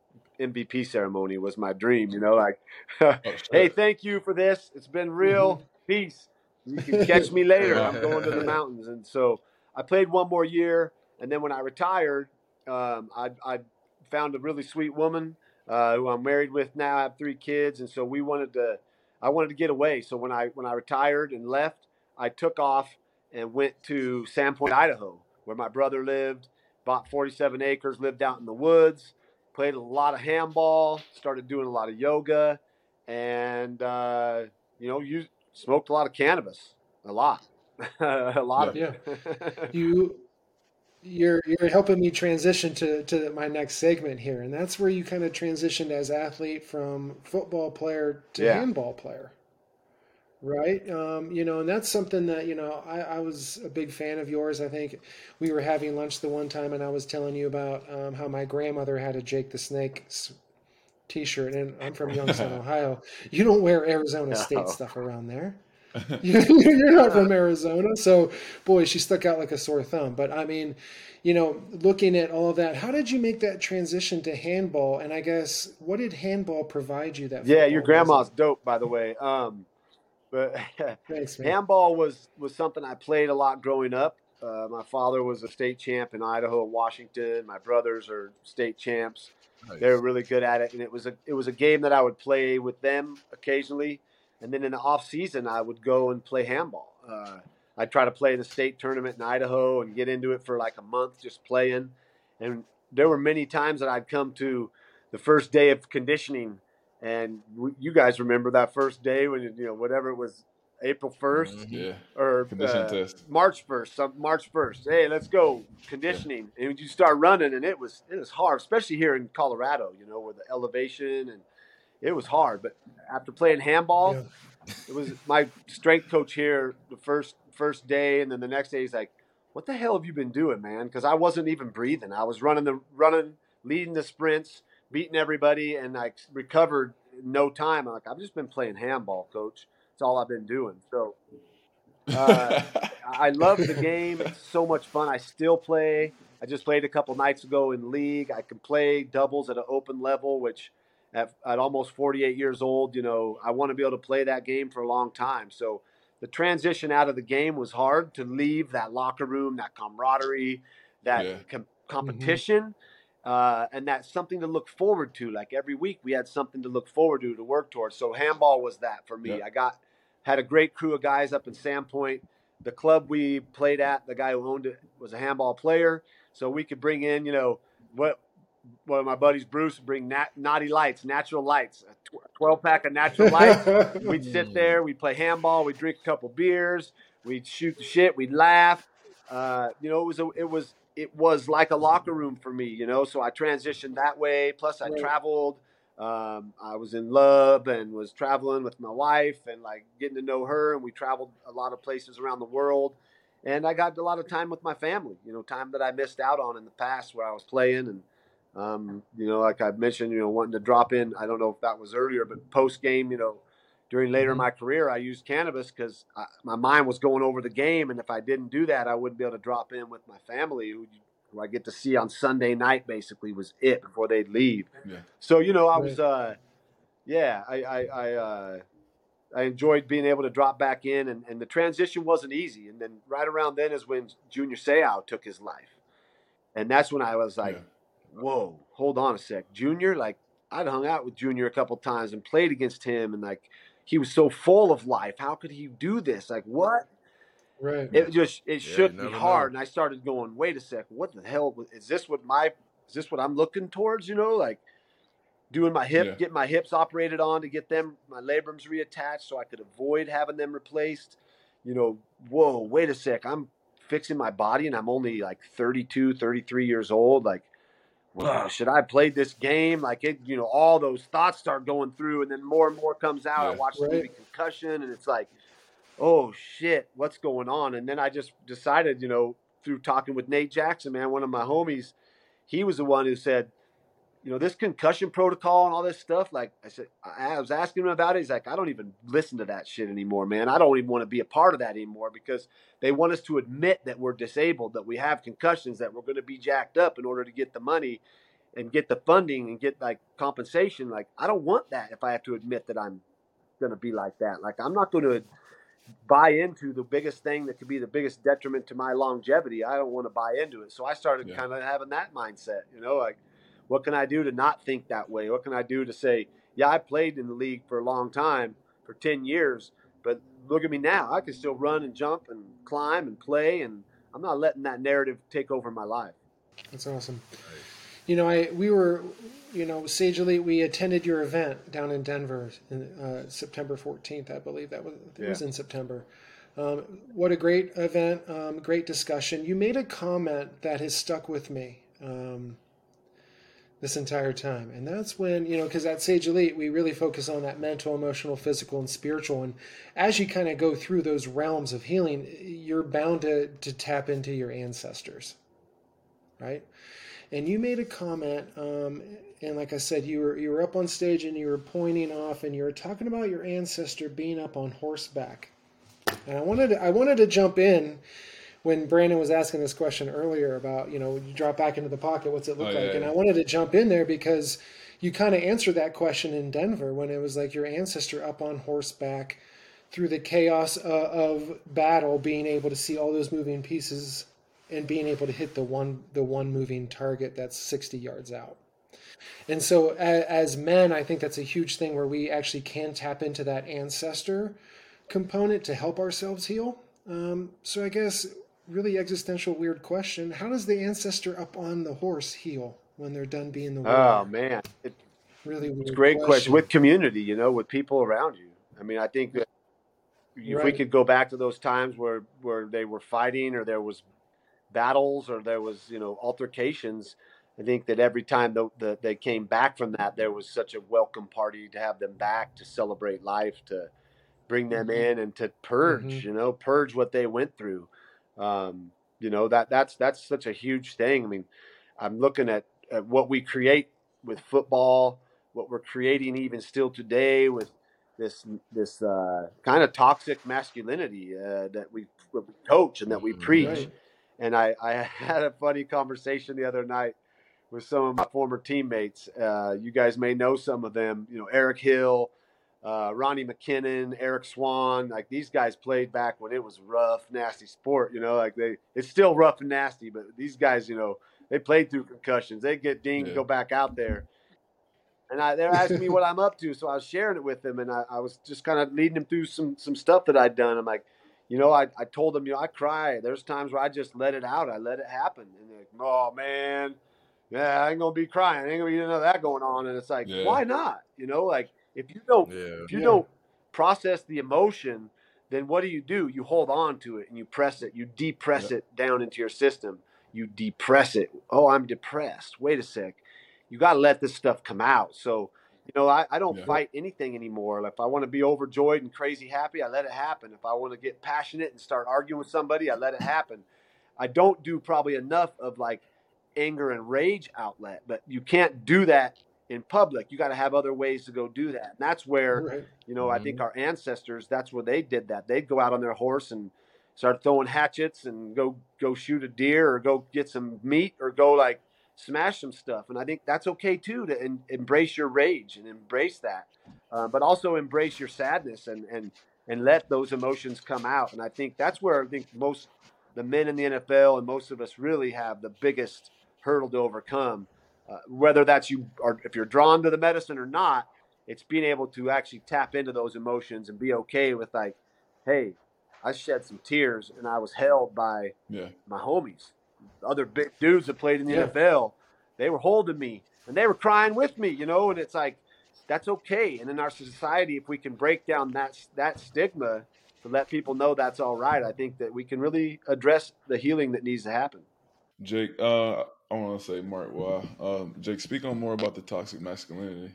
MVP ceremony was my dream. You know, like, Oh, hey, thank you for this. It's been real. Peace. You can catch me later. I'm going to the mountains. And so I played one more year. And then when I retired, um, I, I found a really sweet woman uh, who I'm married with now. I have three kids. And so we wanted to, I wanted to get away. So when I, when I retired and left, I took off and went to Sandpoint, Idaho, where my brother lived, bought 47 acres, lived out in the woods, played a lot of handball, started doing a lot of yoga, and, uh, you know, you smoked a lot of cannabis, a lot, a lot Yeah. of it. you you're you're helping me transition to to my next segment here. And that's where you kind of transitioned as athlete from football player to Yeah. handball player right? Um, you know and that's something that you know I, I was a big fan of yours. I think we were having lunch the one time and i was telling you about um, how my grandmother had a jake the snake T-shirt, and i'm from youngstown ohio. You don't wear arizona state stuff around there you're not from Arizona, so boy, she stuck out like a sore thumb. But I mean, you know, looking at all of that, how did you make that transition to handball? And I guess what did handball provide you that? yeah, your grandma's doesn't? dope, by the way. Um, but Thanks, man. handball was was something I played a lot growing up. Uh, my father was a state champ in Idaho and Washington. My brothers are state champs. Nice. They were really good at it, and it was a it was a game that I would play with them occasionally. And then in the off season, I would go and play handball. Uh, I'd try to play in the state tournament in Idaho and get into it for like a month just playing. And there were many times that I'd come to the first day of conditioning, and w- you guys remember that first day when you know whatever it was, April 1st Mhm. Yeah, or uh. March first, some March first. Hey, let's go conditioning, and you start running, and it was it was hard, especially here in Colorado, you know, where the elevation and it was hard. But after playing handball, Yeah. it was my strength coach here the first first day, and then the next day he's like, "What the hell have you been doing, man?" Because I wasn't even breathing. I was running the running, leading the sprints, beating everybody, and I recovered in no time. I'm like, I've just been playing handball, coach. It's all I've been doing. So uh, I love the game. It's so much fun. I still play. I just played a couple nights ago in league. I can play doubles at an open level, which at, at almost 48 years old, you know, I want to be able to play that game for a long time. So the transition out of the game was hard to leave that locker room, that camaraderie, that Yeah. com- competition. Uh, and that's something to look forward to. Like every week, we had something to look forward to to work towards. So handball was that for me. Yep. I got had a great crew of guys up in Sandpoint. The club we played at, the guy who owned it was a handball player, so we could bring in, you know, what one of my buddies, Bruce, would bring nat- naughty lights, natural lights, a tw- twelve pack of natural lights. We'd sit there, we'd play handball, we'd drink a couple beers, we'd shoot the shit, we'd laugh. Uh, you know, it was a, it was it was like a locker room for me, you know. So I transitioned that way. Plus, I traveled. Um, I was in love and was traveling with my wife and like getting to know her. And we traveled a lot of places around the world. And I got a lot of time with my family, you know, time that I missed out on in the past where I was playing. And, um, you know, like I mentioned, you know, wanting to drop in. I don't know if that was earlier, but post game, you know, during later in Mhm. my career, I used cannabis because my mind was going over the game. And if I didn't do that, I wouldn't be able to drop in with my family, who, who I get to see on Sunday night basically was it before they'd leave. Yeah. So you know, I was, uh, yeah, I, I, I, uh, I enjoyed being able to drop back in, and, and the transition wasn't easy. And then right around then is when Junior Seau took his life, and that's when I was like, Yeah. "Whoa, hold on a sec, Junior." Like I'd hung out with Junior a couple times and played against him, and like he was so full of life. How could he do this? Like what? right. It just it Yeah, shook me hard, know. and I started going, "Wait a sec, what the hell is this? What my is this what I'm looking towards? You know, like doing my hip, Yeah. getting my hips operated on to get them my labrums reattached so I could avoid having them replaced. You know, whoa, wait a sec, I'm fixing my body, and I'm only like 32, 33 years old. Like, wow, should I have played this game? Like it, you know, all those thoughts start going through, and then more and more comes out. I Yeah. watch the movie Concussion, and it's like oh shit, what's going on? And then I just decided, you know, through talking with Nate Jackson, man, one of my homies, he was the one who said, you know, this concussion protocol and all this stuff. Like I said, I was asking him about it. He's like, I don't even listen to that shit anymore, man. I don't even want to be a part of that anymore because they want us to admit that we're disabled, that we have concussions, that we're going to be jacked up in order to get the money and get the funding and get like compensation. Like, I don't want that if I have to admit that I'm going to be like that. Like, I'm not going to buy into the biggest thing that could be the biggest detriment to my longevity. I don't want to buy into it. So I started Yeah. kind of having that mindset, you know, like what can I do to not think that way? What can I do to say, yeah, I played in the league for a long time, for 10 years, but look at me now. I can still run and jump and climb and play and I'm not letting that narrative take over my life. That's awesome. You know, I we were, you know, Sage Elite. We attended your event down in Denver, in, uh, September fourteenth, I believe that was. It was in September. Um, what a great event! Um, great discussion. You made a comment that has stuck with me um, this entire time, and that's when you know, because at Sage Elite we really focus on that mental, emotional, physical, and spiritual. And as you kind of go through those realms of healing, you're bound to to tap into your ancestors, right? and you made a comment um, and like i said you were you were up on stage and you were pointing off and you were talking about your ancestor being up on horseback and i wanted to, i wanted to jump in when brandon was asking this question earlier about you know you drop back into the pocket what's it look Oh, yeah, like and i wanted to jump in there because you kind of answered that question in denver when it was like your ancestor up on horseback through the chaos uh, of battle, being able to see all those moving pieces and being able to hit the one the one moving target that's 60 yards out. And so as, as men, I think that's a huge thing where we actually can tap into that ancestor component to help ourselves heal. Um, so I guess really existential weird question: How does the ancestor up on the horse heal when they're done being the warrior? Oh man, it, really it's weird a great question. question. with community. You know, with people around you. I mean, I think that if we could go back to those times where where they were fighting or there was battles or there was you know altercations. I think that every time the, the, they came back from that, there was such a welcome party to have them back to celebrate life, to bring them Mhm. in and to purge, Mhm. you know, purge what they went through. Um, you know that that's that's such a huge thing. I mean, I'm looking at, at what we create with football, what we're creating even still today with this this uh, kind of toxic masculinity uh, that we, we coach and that we Mhm. preach. Right. And I, I had a funny conversation the other night with some of my former teammates. Uh, you guys may know some of them. You know, Eric Hill, uh, Ronnie McKinnon, Eric Swann. Like these guys played back when it was rough, nasty sport. You know, like they it's still rough and nasty, but these guys, you know, they played through concussions. They get dinged, Yeah. go back out there. And I, they're asking me what I'm up to, so I was sharing it with them, and I, I was just kind of leading them through some some stuff that I'd done. I'm like, you know, I, I told them, you know, I cry. There's times where I just let it out. I let it happen. And they're like, oh, man, yeah, I ain't going to be crying. I ain't going to be none of that going on. And it's like, Yeah. why not? You know, like if you don't, Yeah. if you Yeah. don't process the emotion, then what do you do? You hold on to it and you press it. You depress it down into your system. You depress it. Oh, I'm depressed. Wait a sec. You got to let this stuff come out. So, you know, I, I don't Yeah. fight anything anymore. If I want to be overjoyed and crazy happy, I let it happen. If I want to get passionate and start arguing with somebody, I let it happen. I don't do probably enough of like anger and rage outlet, but you can't do that in public. You got to have other ways to go do that. And that's where, Right. you know, I think our ancestors, that's where they did that. They'd go out on their horse and start throwing hatchets and go go shoot a deer or go get some meat or go like smash some stuff. And I think that's okay too to en- embrace your rage and embrace that, uh, but also embrace your sadness and and and let those emotions come out. And I think that's where I think most the men in the NFL and most of us really have the biggest hurdle to overcome. Uh, whether that's you or if you're drawn to the medicine or not, it's being able to actually tap into those emotions and be okay with like, hey, I shed some tears and I was held by Yeah. my homies, other big dudes that played in the Yeah. NFL. They were holding me and they were crying with me, you know, and it's like that's okay. And in our society, if we can break down that that stigma to let people know that's all right, I think that we can really address the healing that needs to happen. Jake, uh, I want to say, Mark, wow. Um, Jake, speak on more about the toxic masculinity.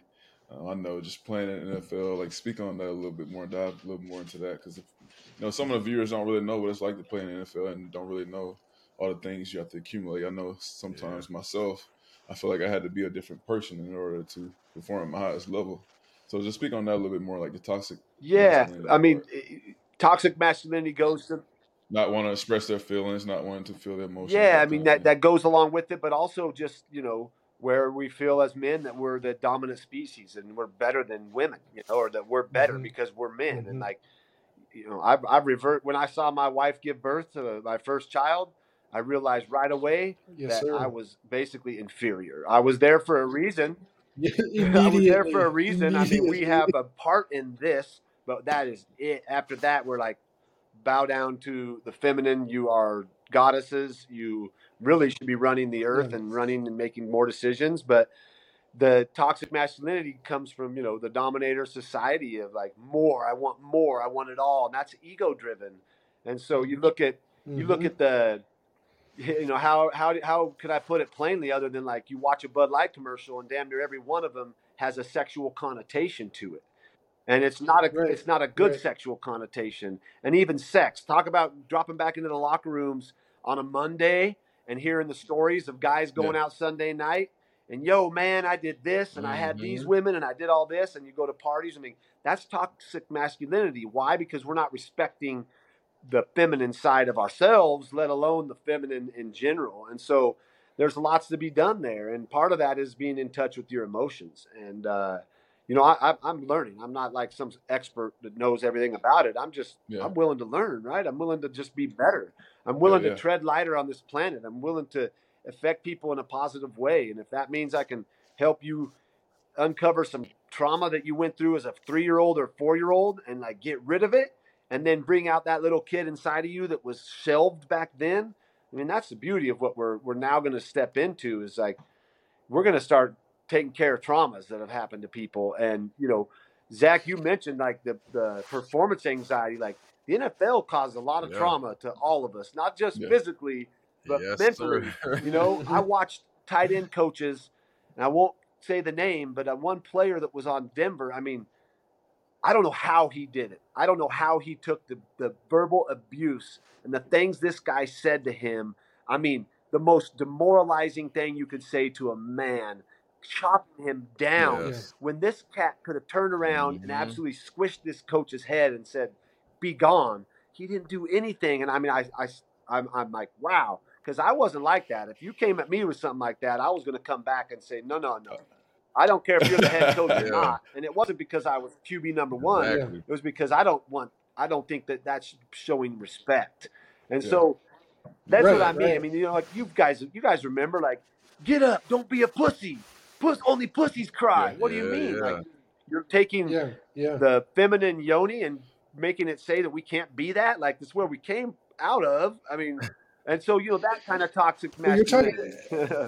Uh, I know, just playing in the NFL, like, speak on that a little bit more, dive a little more into that, because you know some of the viewers don't really know what it's like to play in the NFL and don't really know all the things you have to accumulate. I know sometimes myself, I feel like I had to be a different person in order to perform at my highest level. So just speak on that a little bit more, like the toxic, Yeah, I mean, part. toxic masculinity goes to not want to express their feelings, not wanting to feel their emotions. yeah. I mean that that goes along with it, but also just you know where we feel as men that we're the dominant species and we're better than women, you know, or that we're better Mhm. because we're men. And Mhm. like, you know, I I revert when I saw my wife give birth to my first child. I realized right away Yes, that sir. I was basically inferior. I was there for a reason. I was there for a reason. I mean, we have a part in this, but that is it. After that, we're like, bow down to the feminine. You are goddesses. You really should be running the earth and running and making more decisions. But the toxic masculinity comes from, you know, the dominator society of like more. I want more. I want it all. And that's ego driven. And so you look at, you look Mhm. at the, you know how how how could I put it plainly other than like you watch a Bud Light commercial and damn near every one of them has a sexual connotation to it, and it's not a Right, it's not a good right. sexual connotation, and even sex. Talk about dropping back into the locker rooms on a Monday and hearing the stories of guys going out Sunday night and yo man I did this and I had these Mhm. women and I did all this and you go to parties. I mean that's toxic masculinity. Why? Because we're not respecting the feminine side of ourselves, let alone the feminine in general. And so there's lots to be done there. And part of that is being in touch with your emotions. And, uh, you know, I, I'm learning. I'm not like some expert that knows everything about it. I'm just, yeah. I'm willing to learn, right? I'm willing to just be better. I'm willing yeah, yeah. to tread lighter on this planet. I'm willing to affect people in a positive way. And if that means I can help you uncover some trauma that you went through as a three year old or four year old and like get rid of it and then bring out that little kid inside of you that was shelved back then. I mean, that's the beauty of what we're, we're now going to step into is like, we're going to start taking care of traumas that have happened to people. And, you know, Zach, you mentioned like the, the performance anxiety, like the NFL caused a lot of yeah. trauma to all of us, not just yeah. physically, but yes, mentally. you know, I watched tight end coaches, and I won't say the name, but one player that was on Denver, I mean, I don't know how he did it. I don't know how he took the, the verbal abuse and the things this guy said to him. I mean, the most demoralizing thing you could say to a man chopping him down yes. when this cat could have turned around mm-hmm. and absolutely squished this coach's head and said, "Be gone." He didn't do anything, and I mean, I, I, I'm, I'm like, wow, because I wasn't like that. If you came at me with something like that, I was going to come back and say, "No, no, no." I don't care if you're the head coach or not. And it wasn't because I was QB number one. Exactly. It was because I don't want. I don't think that that's showing respect. And yeah. so that's right, what I mean. Right. I mean, you know, like you guys, you guys remember, like, get up, don't be a pussy puss, only pussies cry. Yeah, what do you mean? Yeah. Like you're taking yeah, yeah. the feminine yoni and making it say that we can't be that? Like this is where we came out of. I mean, and so you know that kind of toxic masculinity.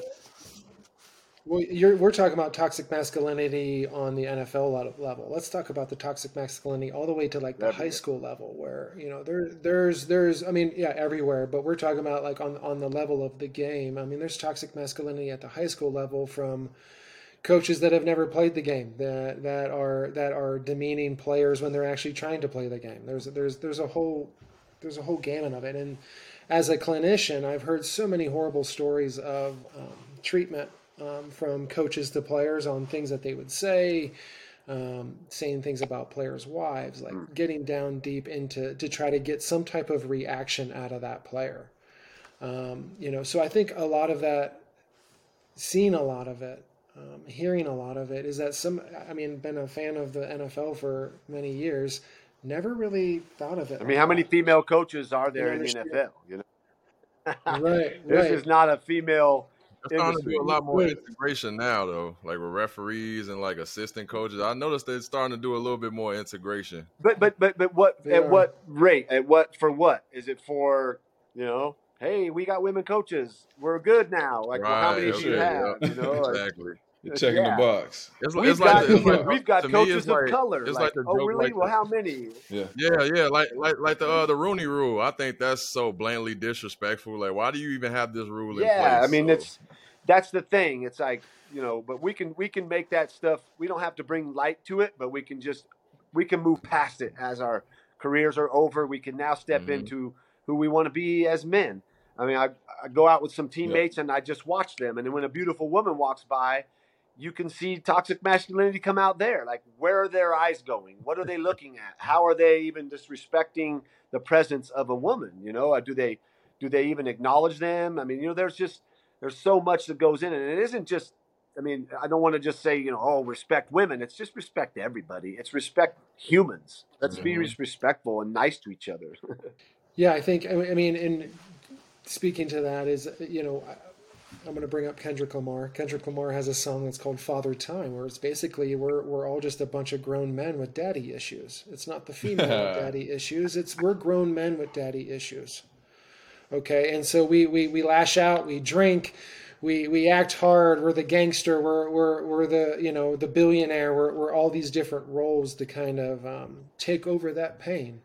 Well, you're, we're talking about toxic masculinity on the NFL level. Let's talk about the toxic masculinity all the way to like the high school level, where you know there there's there's I mean yeah everywhere, but we're talking about like on on the level of the game. I mean, there's toxic masculinity at the high school level from coaches that have never played the game that that are that are demeaning players when they're actually trying to play the game. There's there's there's a whole there's a whole gamut of it, and as a clinician, I've heard so many horrible stories of um, treatment um, from coaches to players on things that they would say. Um, saying things about players' wives, like mm. getting down deep into to try to get some type of reaction out of that player. Um, you know, so I think a lot of that, seeing a lot of it, um, hearing a lot of it is that some i mean been a fan of the nfl for many years never really thought of it i mean how many female coaches are there in the nfl you know right this right. is not a female it's starting to do a lot more integration now, though, like with referees and like assistant coaches. I noticed they're starting to do a little bit more integration. But but but but what they at are. what rate? At what for what? Is it for you know hey, we got women coaches. We're good now. Like, right, well, how many okay, do you have? Yeah. You know, exactly. You're checking yeah. the box. It's, we've it's got, like, like, we've got coaches of color. It's like, like oh really? well, how many? Yeah, yeah, yeah. Like like like the uh, the Rooney Rule. I think that's so blandly disrespectful. Like, why do you even have this rule? In place? Yeah, I mean, so. it's that's the thing. It's like you know, but we can we can make that stuff. We don't have to bring light to it, but we can just we can move past it as our careers are over. We can now step mm-hmm. into who we want to be as men. I mean, I, I go out with some teammates yep. and I just watch them, and then when a beautiful woman walks by you can see toxic masculinity come out there. Like, where are their eyes going? What are they looking at? How are they even disrespecting the presence of a woman? You know, uh, do they do they even acknowledge them? I mean, you know, there's just there's so much that goes in, and it isn't just. I mean, I don't want to just say, you know, oh, respect women. It's just respect everybody. It's respect humans. Let's mm-hmm. be respectful and nice to each other. yeah, I think. I mean, in speaking to that is, you know, I'm going to bring up Kendrick Lamar. Kendrick Lamar has a song that's called Father Time, where it's basically we're, we're all just a bunch of grown men with daddy issues. It's not the female with daddy issues, it's we're grown men with daddy issues. Okay, and so we, we, we lash out, we drink, we, we act hard, we're the gangster, we're, we're, we're the, you know, the billionaire, we're, we're all these different roles to kind of um, take over that pain.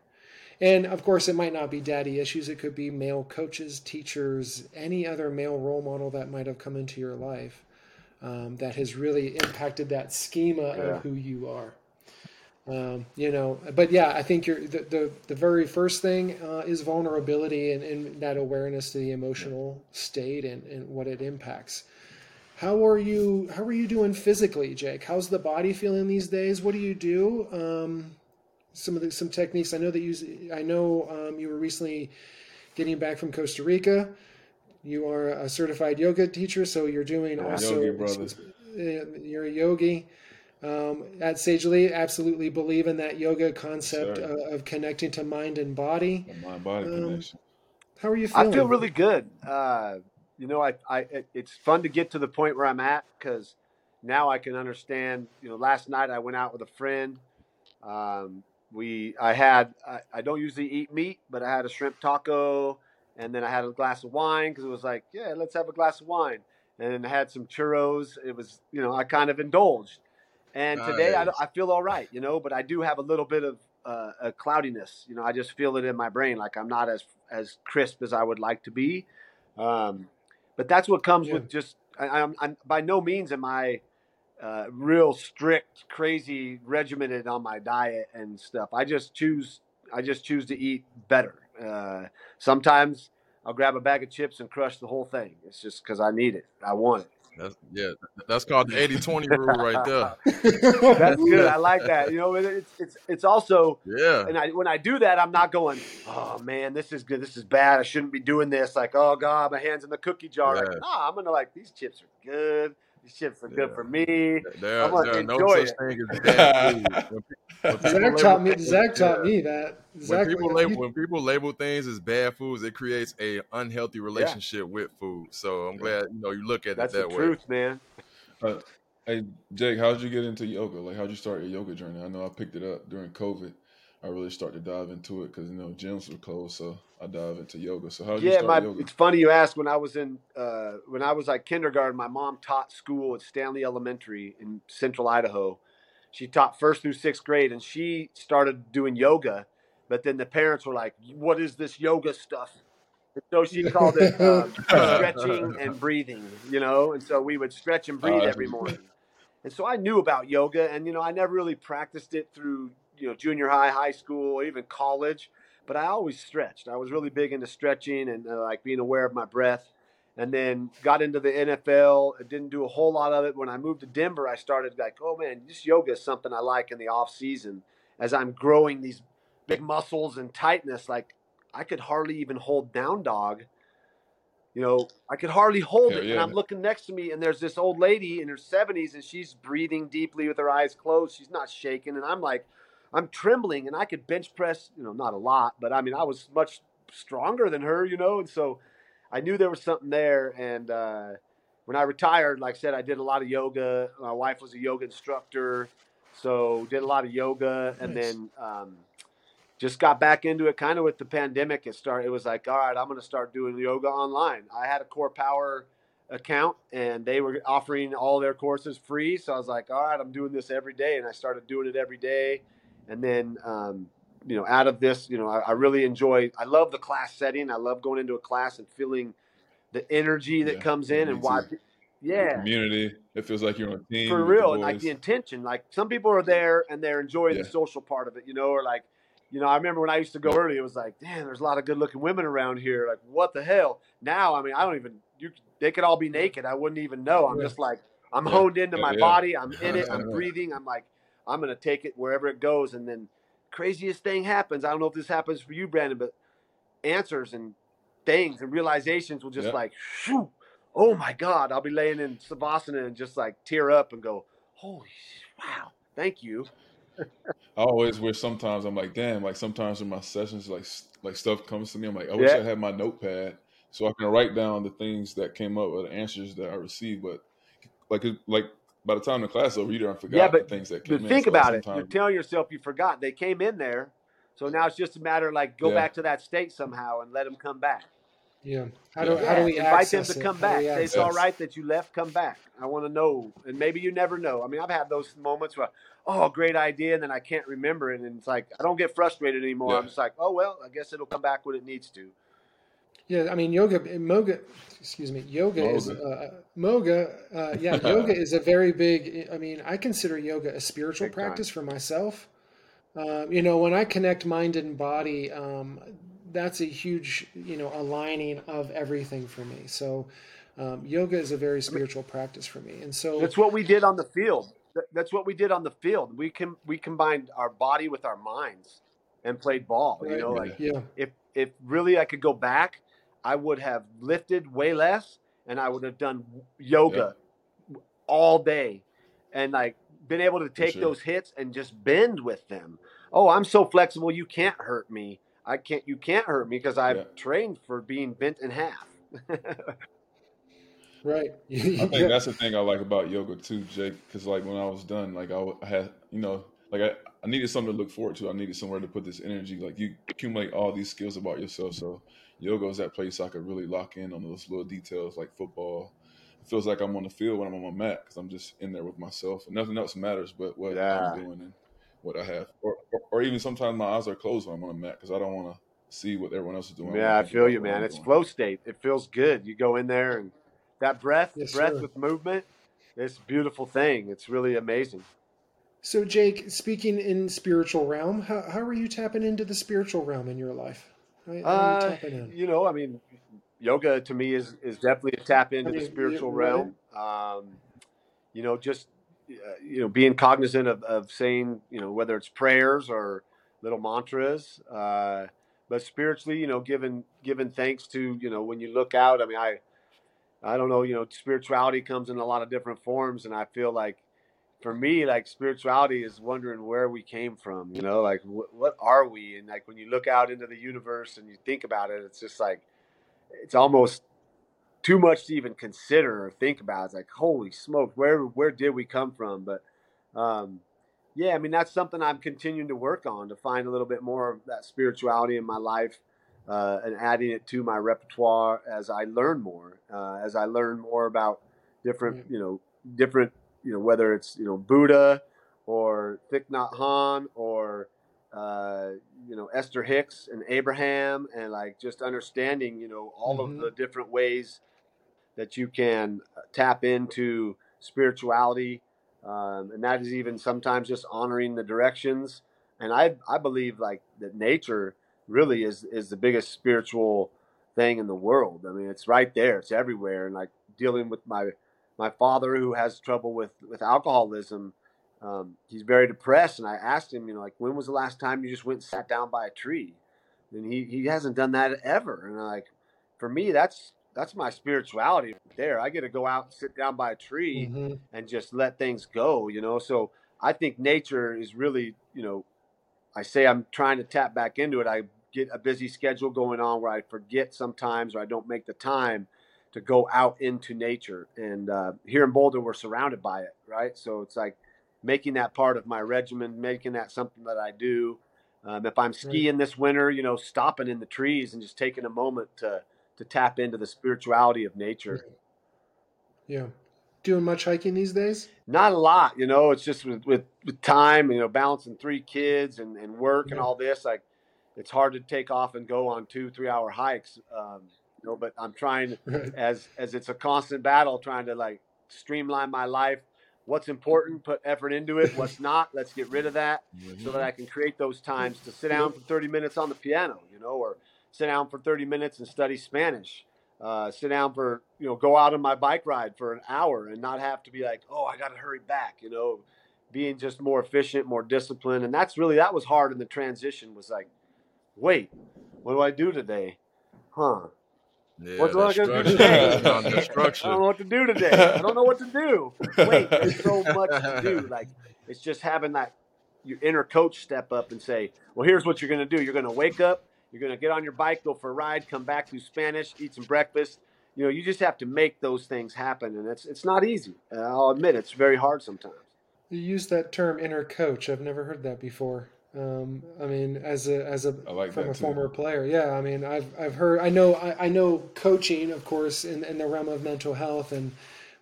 And of course, it might not be daddy issues. It could be male coaches, teachers, any other male role model that might have come into your life um, that has really impacted that schema yeah. of who you are. Um, you know, but yeah, I think you're the, the, the very first thing uh, is vulnerability and, and, that awareness to the emotional state and, and what it impacts. How are you? How are you doing physically, Jake? How's the body feeling these days? What do you do? Um, some of the some techniques. I know that you. I know um, you were recently getting back from Costa Rica. You are a certified yoga teacher, so you're doing also. Yogi brothers. Uh, you're a yogi. um, at Sage Elite, absolutely believe in that yoga concept Sure. uh, of connecting to mind and body. Mind body Um, connection. How are you feeling? I feel really good. Uh, you know, I, I, it- it's fun to get to the point where I'm at because now I can understand. You know, last night I went out with a friend. Um, we, I had, I, I don't usually eat meat, but I had a shrimp taco, and then I had a glass of wine because it was like, yeah, let's have a glass of wine, and then I had some churros. It was, you know, I kind of indulged, and today I, I feel all right, you know, but I do have a little bit of uh, a cloudiness. You know, I just feel it in my brain, like I'm not as as crisp as I would like to be. Um, but that's what comes Yeah. with just. I, I'm, I'm by no means am I uh, real strict, crazy, regimented on my diet and stuff. I just choose. I just choose to eat better. Uh, sometimes I'll grab a bag of chips and crush the whole thing. It's just because I need it. I want it. That's, yeah, that's called the 80-20 rule right there. That's good. I like that. You know, it's it's it's also Yeah, and I, when I do that, I'm not going, oh man, this is good. This is bad. I shouldn't be doing this. Like, oh god, my hands in the cookie jar. Like, Yeah. nah, I'm gonna like these chips are good. These chips are good for me. there, I'm gonna there are no enjoy such it. thing as bad food. When, when Zach taught me. things- Zach taught yeah. me that. When people label when people label things as bad foods, it creates a unhealthy relationship with food. So I'm glad you know you look at That's it that the way. truth, man. Uh, hey, Jake, how'd you get into yoga? Like, how'd you start your yoga journey? I know I picked it up during COVID. I really start to dive into it because you know gyms were closed, so I dive into yoga. So you Yeah, start my yoga? it's funny you ask. When I was in uh, when I was like kindergarten, my mom taught school at Stanley Elementary in Central Idaho. She taught first through sixth grade, and she started doing yoga. But then the parents were like, "What is this yoga stuff?" And so she called it um, stretching and breathing, you know. And so we would stretch and breathe that's every morning. And so I knew about yoga, and you know, I never really practiced it through you know junior high, high school, even college. But I always stretched. I was really big into stretching and uh, like being aware of my breath. And then got into the NFL. I didn't do a whole lot of it. When I moved to Denver, I started like, oh man, this yoga is something I like in the off season. As I'm growing these big muscles and tightness, like I could hardly even hold down dog. You know, I could hardly hold Hell it. yeah, and I'm looking next to me, and there's this old lady in her 70s, and she's breathing deeply with her eyes closed. She's not shaking. And I'm like, I'm trembling, and I could bench press, you know, not a lot, but I mean, I was much stronger than her, you know, and so I knew there was something there. And uh, when I retired, like I said, I did a lot of yoga. My wife was a yoga instructor, so did a lot of yoga, and then um, just got back into it kind of with the pandemic. It started. It was like, all right, I'm going to start doing yoga online. I had a Core Power account, and they were offering all their courses free. So I was like, all right, I'm doing this every day, and I started doing it every day. And then, um, you know, out of this, you know, I, I really enjoy. I love the class setting. I love going into a class and feeling the energy that Yeah, comes in and why. Yeah, community. It feels like you're on a team for real and like the intention like some people are there and they're enjoying Yeah. the social part of it you know or like you know i remember when i used to go early it was like damn there's a lot of good looking women around here like what the hell now i mean i don't even you they could all be naked i wouldn't even know i'm Yeah. just like i'm Yeah. honed into my body i'm in it i'm breathing i'm like i'm gonna take it wherever it goes and then craziest thing happens i don't know if this happens for you brandon but answers and things and realizations will just Yeah. like shoo, oh my god i'll be laying in savasana and just like tear up and go holy wow thank you I always wish sometimes I'm like, damn, like sometimes in my sessions, like like stuff comes to me. I'm like, I wish Yeah. I had my notepad so I can write down the things that came up or the answers that I received. But like it- like by the time the class over, you done forgot yeah but, the things that but came in. think So about it you're telling yourself you forgot they came in there so now it's just a matter of like go Yeah. back to that state somehow and let them come back yeah. How do Yeah. how do we invite them to come How do back. Say it's access- all Yes. right that you left. Come back. I want to know, and maybe you never know. I mean, I've had those moments where, oh, great idea, and then I can't remember it, and it's like I don't get frustrated anymore. I'm just like, oh well, I guess it'll come back when it needs to. Yeah, I mean yoga, moga, excuse me, yoga is uh, moga. Uh, yeah, yoga is a very big. I mean, I consider yoga a spiritual Big time. practice for myself. Um, you know, when I connect mind and body, um, that's a huge, you know, aligning of everything for me. So, um, yoga is a very spiritual practice for me, and so That's what we did on the field. That's what we did on the field. We can we combined our body with our minds and played ball. You Right. know, like yeah, if if really I could go back, I would have lifted way less, and I would have done yoga all day, and like been able to take sure. those hits and just bend with them. Oh, I'm so flexible, you can't hurt me. I can't. You can't hurt me because I've Yeah. trained for being bent in half. Right. I think that's the thing I like about yoga too, Jake. Because like when I was done, like I had, you know, like I, I needed something to look forward to. I needed somewhere to put this energy. Like you accumulate all these skills about yourself. So yoga is that place I could really lock in on those little details, like football. It feels like I'm on the field when I'm on my mat because I'm just in there with myself, and nothing else matters but what Yeah. I'm doing and what I have. Or, or, or even sometimes my eyes are closed when I'm on the mat because I don't want to see what everyone else is doing. yeah, I think feel you, man. It's doing. flow state. It feels good. You go in there and that breath, Yes, breath sir. with movement. It's a beautiful thing. It's really amazing. So, Jake, speaking in spiritual realm, how, how are you tapping into the spiritual realm in your life? How, how you Uh, you know, I mean, yoga to me is is definitely a tap into I the mean, spiritual yeah, right. realm. Um, you know, just uh, you know, being cognizant of, of saying, you know, whether it's prayers or little mantras, uh, but spiritually, you know, giving giving thanks to, you know, when you look out. I mean, I I don't know, you know, spirituality comes in a lot of different forms, and I feel like for me, like spirituality is wondering where we came from, you know, like wh- what are we? And like when you look out into the universe and you think about it, it's just like it's almost too much to even consider or think about. It's like holy smoke, where where did we come from? But um, yeah, I mean that's something I'm continuing to work on to find a little bit more of that spirituality in my life uh, and adding it to my repertoire as I learn more, uh, as I learn more about different, you know, different, you know, whether it's you know Buddha or Thich Nhat Hanh or uh, you know Esther Hicks and Abraham, and like just understanding, you know, all Mhm. of the different ways that you can uh, tap into spirituality, um, and that is even sometimes just honoring the directions. And I I believe like that nature really is is the biggest spiritual thing in the world. I mean, it's right there, it's everywhere, and like dealing with my my father who has trouble with with alcoholism. Um, he's very depressed, and I asked him, you know, like when was the last time you just went and sat down by a tree? And he he hasn't done that ever. And I'm like, for me, that's that's my spirituality right there. I get to go out and sit down by a tree Mhm. and just let things go, you know. So I think nature is really, you know, I say I'm trying to tap back into it. I get a busy schedule going on where I forget sometimes or I don't make the time to go out into nature. And uh, here in Boulder, we're surrounded by it, right? So it's like making that part of my regimen, making that something that I do. Um, if I'm skiing this winter, you know, stopping in the trees and just taking a moment to to tap into the spirituality of nature. Yeah. Doing much hiking these days? Not a lot, you know. It's just with, with, with time, you know, balancing three kids and, and work and all this. Like, it's hard to take off and go on two, three hour hikes. Um, you know, but I'm trying Right. as as it's a constant battle, trying to like streamline my life. What's important, put effort into it. What's not, let's get rid of that, so that I can create those times to sit down for 30 minutes on the piano, you know, or sit down for 30 minutes and study Spanish. Uh, sit down for you know, go out on my bike ride for an hour and not have to be like, oh, I got to hurry back, you know, being just more efficient, more disciplined, and that's really that was hard in the transition. Was like, wait, what do I do today? Huh? Yeah, What do I that gotta do structure. today? I don't know what to do today. I don't know what to do. Wait, there's so much to do. Like it's just having that your inner coach step up and say, "Well, here's what you're going to do. You're going to wake up. You're going to get on your bike, go for a ride, come back, do Spanish, eat some breakfast. You know, you just have to make those things happen, and it's it's not easy. And I'll admit it's very hard sometimes. You use that term inner coach. I've never heard that before. Um, I mean, as a as a I like from a too. former player, yeah. I mean, I've I've heard. I know I, I know coaching, of course, in, in the realm of mental health, and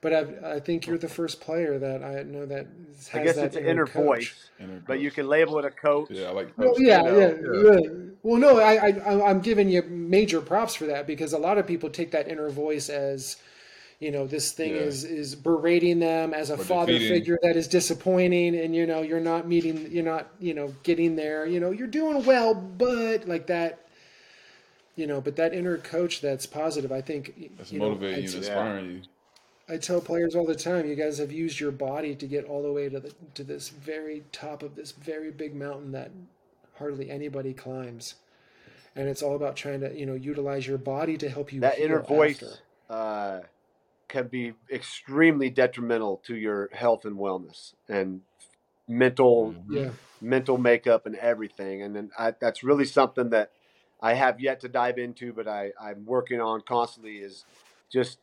but I've, I think you're the first player that I know that has I guess that it's an inner coach. voice, Inner but you can label it a coach. Yeah, I like Well, coach. yeah, yeah, know, yeah. Well, no, I, I, I'm giving you major props for that because a lot of people take that inner voice as, you know, this thing Yeah. is is berating them as a Or father defeating. figure that is disappointing, and you know, you're not meeting, you're not, you know, getting there. You know, you're doing well, but like that, you know, but that inner coach that's positive, I think, That's you know, motivating I, you, inspiring you. I tell players all the time, you guys have used your body to get all the way to the to this very top of this very big mountain that hardly anybody climbs. And it's all about trying to, you know, utilize your body to help you that heal inner voice after. uh, can be extremely detrimental to your health and wellness and mental Mhm. Yeah. mental makeup and everything. And then I, that's really something that I have yet to dive into, but I, I'm working on constantly is just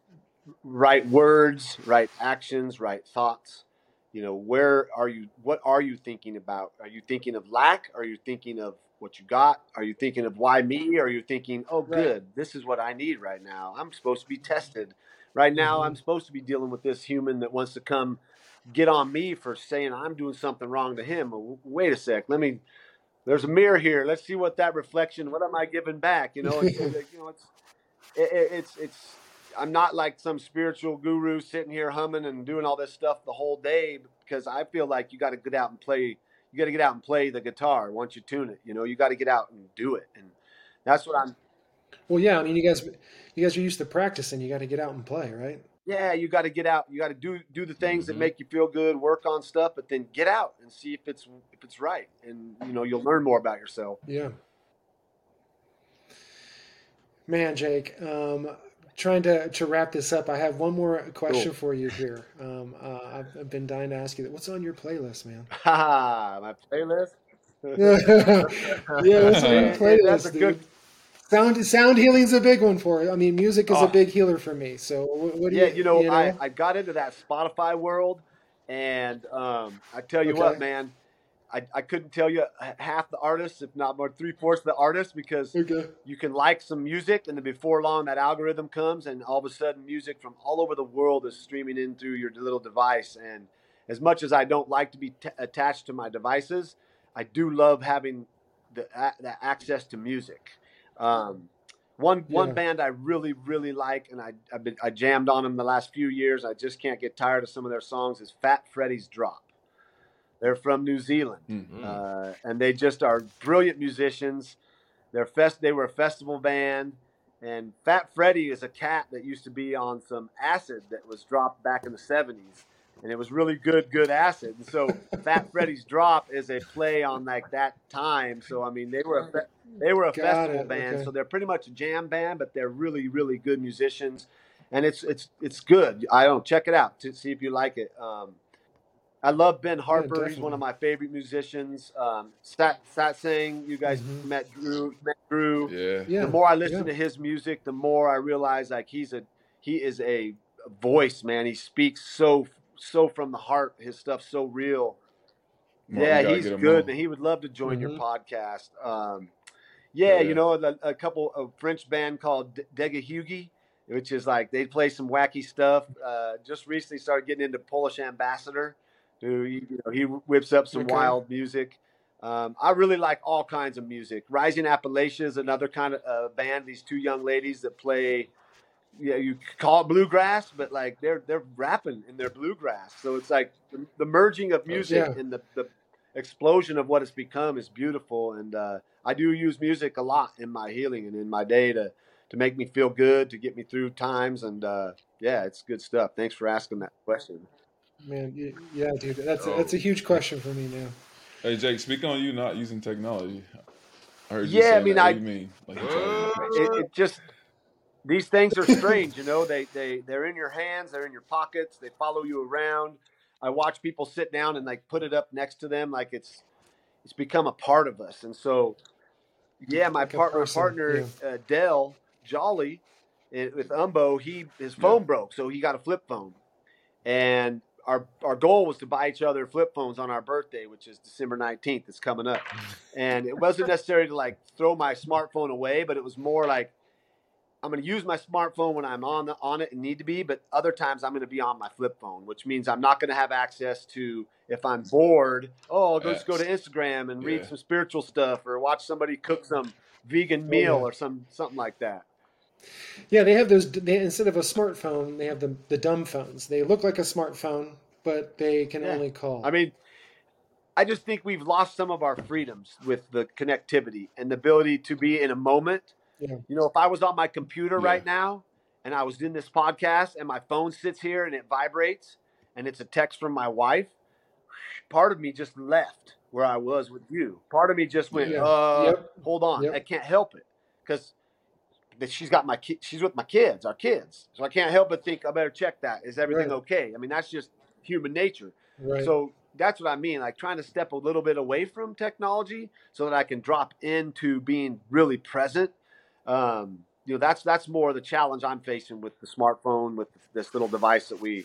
right words, right actions, right thoughts. You know, where are you? What are you thinking about? Are you thinking of lack? Are you thinking of what you got? Are you thinking of why me? Are you thinking, oh, Right. good, this is what I need right now? I'm supposed to be tested. Right now. I'm mm-hmm. supposed to be dealing with this human that wants to come get on me for saying I'm doing something wrong to him. Well, Wait a sec. Let me. There's a mirror here. Let's see what that reflection. What am I giving back? You know. It's, you know. It's. It, it- it's. It's. I'm not like some spiritual guru sitting here humming and doing all this stuff the whole day because I feel like you got to get out and play. You got to get out and play the guitar once you tune it. You know, you got to get out and do it, and that's what I'm. Well, yeah. I mean, you guys, you guys are used to practicing. You got to get out and play, right? yeah, you got to get out. You got to do do the things that Mhm. make you feel good, work on stuff, but then get out and see if it's if it's right, and you know you'll learn more about yourself. Yeah. Man, Jake, um, trying to, to wrap this up, I have one more question Cool. for you here. Um, uh, I've, I've been dying to ask you that. What's on your playlist, man? Ha! My playlist. yeah, what's on your Hey, playlist, that's a dude? good. Sound sound healing's a big one for it. I mean, music is Oh. a big healer for me. So what, what do Yeah, you, you know, I, I got into that Spotify world, and um, I tell you what, man, I, I couldn't tell you half the artists, if not more three fourths of the artists, because okay. you can like some music, and then before long, that algorithm comes, and all of a sudden, music from all over the world is streaming in through your little device. And as much as I don't like to be t- attached to my devices, I do love having the, the access to music. Um, one one band I really really like, and I I've been, I jammed on them the last few years. I just can't get tired of some of their songs. Is Fat Freddy's Drop. They're from New Zealand, Mm. uh, and they just are brilliant musicians. They're fest. They were a festival band, and Fat Freddy is a cat that used to be on some acid that was dropped back in the '70s, and it was really good, good acid. And so Fat Freddy's Drop is a play on like that time. So I mean, they were a fe- they were a Got festival it, band, okay. so they're pretty much a jam band, but they're really, really good musicians, and it's it's it's good. I don't check it out to see if you like it. Um, I love Ben Harper. He's one of my favorite musicians. Um, Sat Satsang, you guys Mhm. met Drew. Met Drew. Yeah. Yeah. The more I listen yeah. to his music, the more I realize like he's a he is a voice, man. He speaks so so from the heart. His stuff's so real. Martin, yeah, he's good, on. man. He would love to join your Mhm. podcast. Um, yeah, Yeah. you know, a, a couple of French band called D- Dega Hugi, which is like they play some wacky stuff. Uh, just recently started getting into Polish Ambassador, who you know, he whips up some Okay. wild music. Um, I really like all kinds of music. Rising Appalachia is another kind of uh, band. These two young ladies that play, yeah, you call it bluegrass, but like they're they're rapping in their bluegrass. So it's like the, the merging of music Yeah. and the, the explosion of what it's become is beautiful. And uh, I do use music a lot in my healing and in my day to to make me feel good, to get me through times. And uh, yeah, it's good stuff. Thanks for asking that question. Man, yeah, dude, that's a, Oh. that's a huge question for me now. Hey Jake, speaking on you not using technology, I heard you Yeah, I mean, that. I- What do you mean? Like you trying to- it, it just these things are strange you know they they they're in your hands they're in your pockets they follow you around. I watch people sit down and like put it up next to them like it's it's become a part of us. And so yeah my Like partner person, partner uh, del jolly eh, with umbo he his phone broke so he got a flip phone. And our our goal was to buy each other flip phones on our birthday which is december 19th it's coming up. And it wasn't necessary to like throw my smartphone away but it was more like i'm going to use my smartphone when i'm on the, on it and need to be but other times i'm going to be on my flip phone which means i'm not going to have access to if i'm bored oh i'll go just go to instagram and read some spiritual stuff or watch somebody cook some vegan Oh, meal yeah. or some something like that Yeah, they have those. They, instead of a smartphone, they have the the dumb phones. They look like a smartphone, but they can Yeah. only call. I mean, I just think we've lost some of our freedoms with the connectivity and the ability to be in a moment. Yeah. You know, if I was on my computer Yeah. right now and I was doing this podcast and my phone sits here and it vibrates and it's a text from my wife, part of me just left where I was with you. Part of me just went, Yeah. uh, Yep. hold on, Yep. I can't help it because that she's got my ki- she's with my kids, our kids. So I can't help but think I better check that. Is everything Right. okay? I mean, that's just human nature. Right. So that's what I mean, like trying to step a little bit away from technology so that I can drop into being really present. Um, you know, that's that's more the challenge I'm facing with the smartphone, with this little device that we,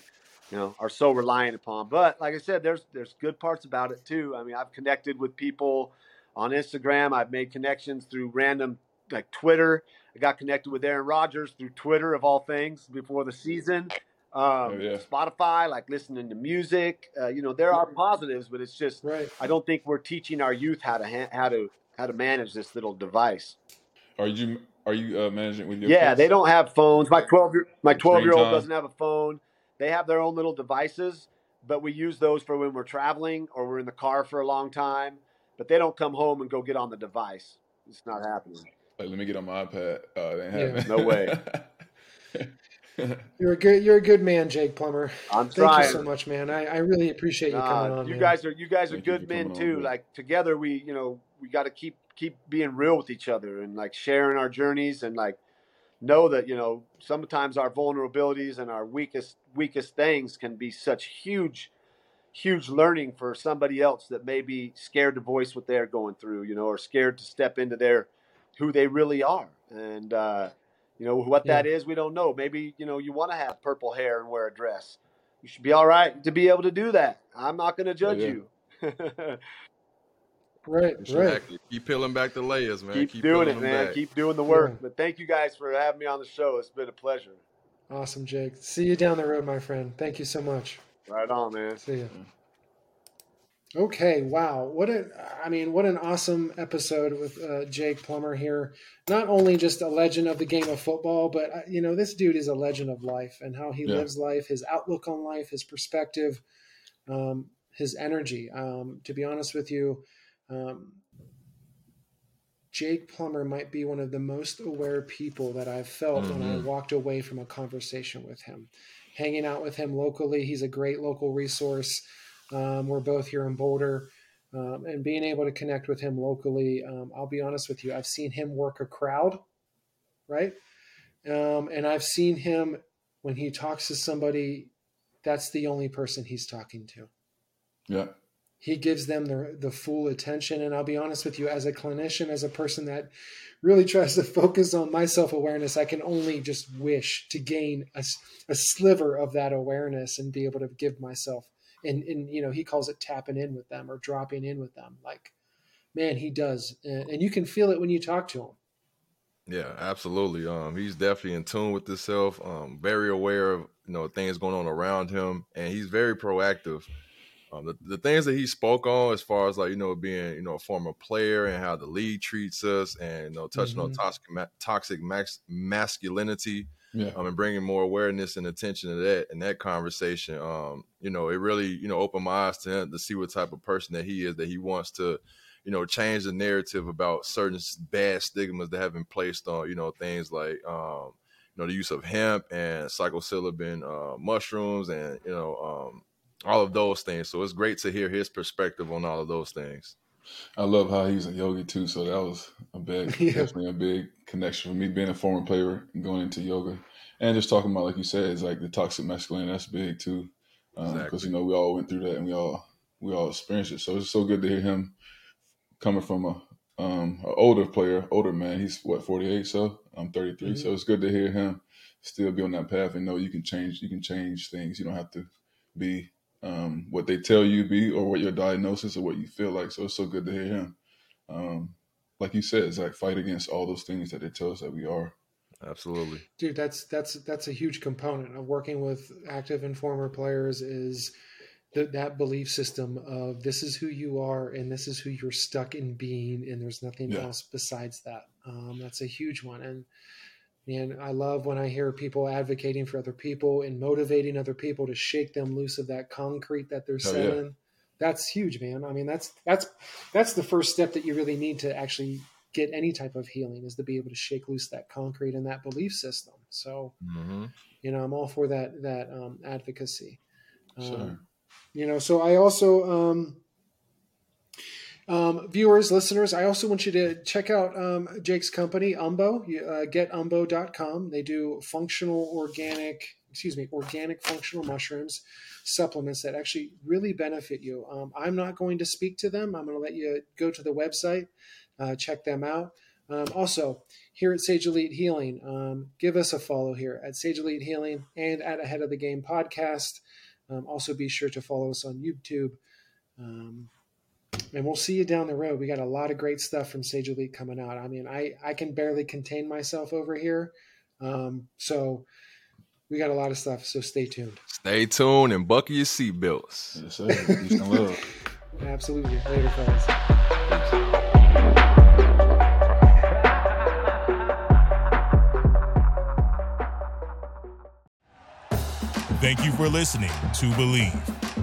you know, are so reliant upon. But like I said, there's there's good parts about it too. I mean, I've connected with people on Instagram. I've made connections through random like Twitter. I got connected with Aaron Rodgers through Twitter of all things before the season. Um, Oh, yeah. Spotify, like listening to music. Uh, you know, there are positives, but it's just right. I don't think we're teaching our youth how to ha- how to how to manage this little device. Are you are you uh, managing with your? Yeah, kids? they don't have phones. My twelve year my twelve year old doesn't have a phone. They have their own little devices, but we use those for when we're traveling or we're in the car for a long time. But they don't come home and go get on the device. It's not happening. Like, let me get on my iPad. Uh, they ain't Yeah. No way. You're a good. You're a good man, Jake Plummer. I'm Thank trying. you so much, man. I, I really appreciate you coming Uh, on. you man. guys are you guys are Thank good men coming on, too. Like together, we you know we got to keep keep being real with each other and like sharing our journeys and like know that you know sometimes our vulnerabilities and our weakest weakest things can be such huge huge learning for somebody else that may be scared to voice what they're going through you know or scared to step into their who they really are. And uh you know what that is we don't know. Maybe you know you want to have purple hair and wear a dress. You should be all right to be able to do that. I'm not going to judge yeah. you right, For sure. right. Keep peeling back the layers, man. keep, doing it man back. keep doing the work Yeah. but thank you guys for having me on the show it's been a pleasure Awesome, Jake. See you down the road, my friend. Thank you so much. right on man See you. Okay, wow. What a I mean, what an awesome episode with uh, Jake Plummer here. Not only just a legend of the game of football, but uh, you know, this dude is a legend of life and how he Yeah. lives life, his outlook on life, his perspective, um, his energy. Um, to be honest with you, um, Jake Plummer might be one of the most aware people that I've felt when I Mhm. walked away from a conversation with him. Hanging out with him locally, he's a great local resource. Um, we're both here in Boulder. Um, and being able to connect with him locally, um, I'll be honest with you, I've seen him work a crowd, right? Um, and I've seen him when he talks to somebody, that's the only person he's talking to Yeah. He gives them the, the full attention and i'll be honest with you as a clinician as a person that really tries to focus on my self-awareness i can only just wish to gain a sliver of that awareness and be able to give myself and, and you know he calls it tapping in with them or dropping in with them like man he does and you can feel it when you talk to him Yeah, absolutely. Um, he's definitely in tune with himself. Um, very aware of you know things going on around him, and he's very proactive. Um, the, the things that he spoke on, as far as like you know being you know a former player and how the league treats us, and you know touching on Mhm. toxic ma- toxic max, masculinity, Yeah. um, and bringing more awareness and attention to that in that conversation. Um, you know, it really you know opened my eyes to him to see what type of person that he is. That he wants to, you know, change the narrative about certain bad stigmas that have been placed on you know things like um, you know the use of hemp and psilocybin uh, mushrooms and you know um, all of those things. So it's great to hear his perspective on all of those things. I love how he's a yogi too. So that was a big, Yeah. definitely a big connection for me being a former player and going into yoga, and just talking about like you said, it's like the toxic masculinity. That's big too, because Exactly. you know we all went through that and we all we all experienced it. So it's so good to hear him coming from a um an older player, older man. He's what forty eight, so I'm 33. So it's good to hear him still be on that path and know you can change. You can change things. You don't have to be um, what they tell you be or what your diagnosis or what you feel like. So it's so good to hear him. Um, like you said, it's like fight against all those things that they tell us that we are. Absolutely. dude that's that's that's a huge component of working with active and former players is that that belief system of this is who you are and this is who you're stuck in being and there's nothing Yeah. else besides that um, that's a huge one and man i love when i hear people advocating for other people and motivating other people to shake them loose of that concrete that they're Oh, yeah. in that's huge man. I mean that's that's that's the first step that you really need to actually get any type of healing is to be able to shake loose that concrete and that belief system. So hmm you know i'm all for that that um, advocacy. Um, Sure. you know so i also um Um, viewers, listeners, I also want you to check out um, Jake's company, Umbo, uh, getumbo.com. They do functional organic, excuse me, organic functional mushrooms supplements that actually really benefit you. Um, I'm not going to speak to them. I'm going to let you go to the website, uh, check them out. Um, also, here at Sage Elite Healing, um, give us a follow here at Sage Elite Healing and at Ahead of the Game podcast. Um, also, be sure to follow us on YouTube. And we'll see you down the road. We got a lot of great stuff from Sage Elite coming out. I mean, I, I can barely contain myself over here. Um, so we got a lot of stuff. So stay tuned. Stay tuned and buckle your seatbelts. Yes, sir. Peace and love. Absolutely. Later, fellas. Thank you for listening to Bleav.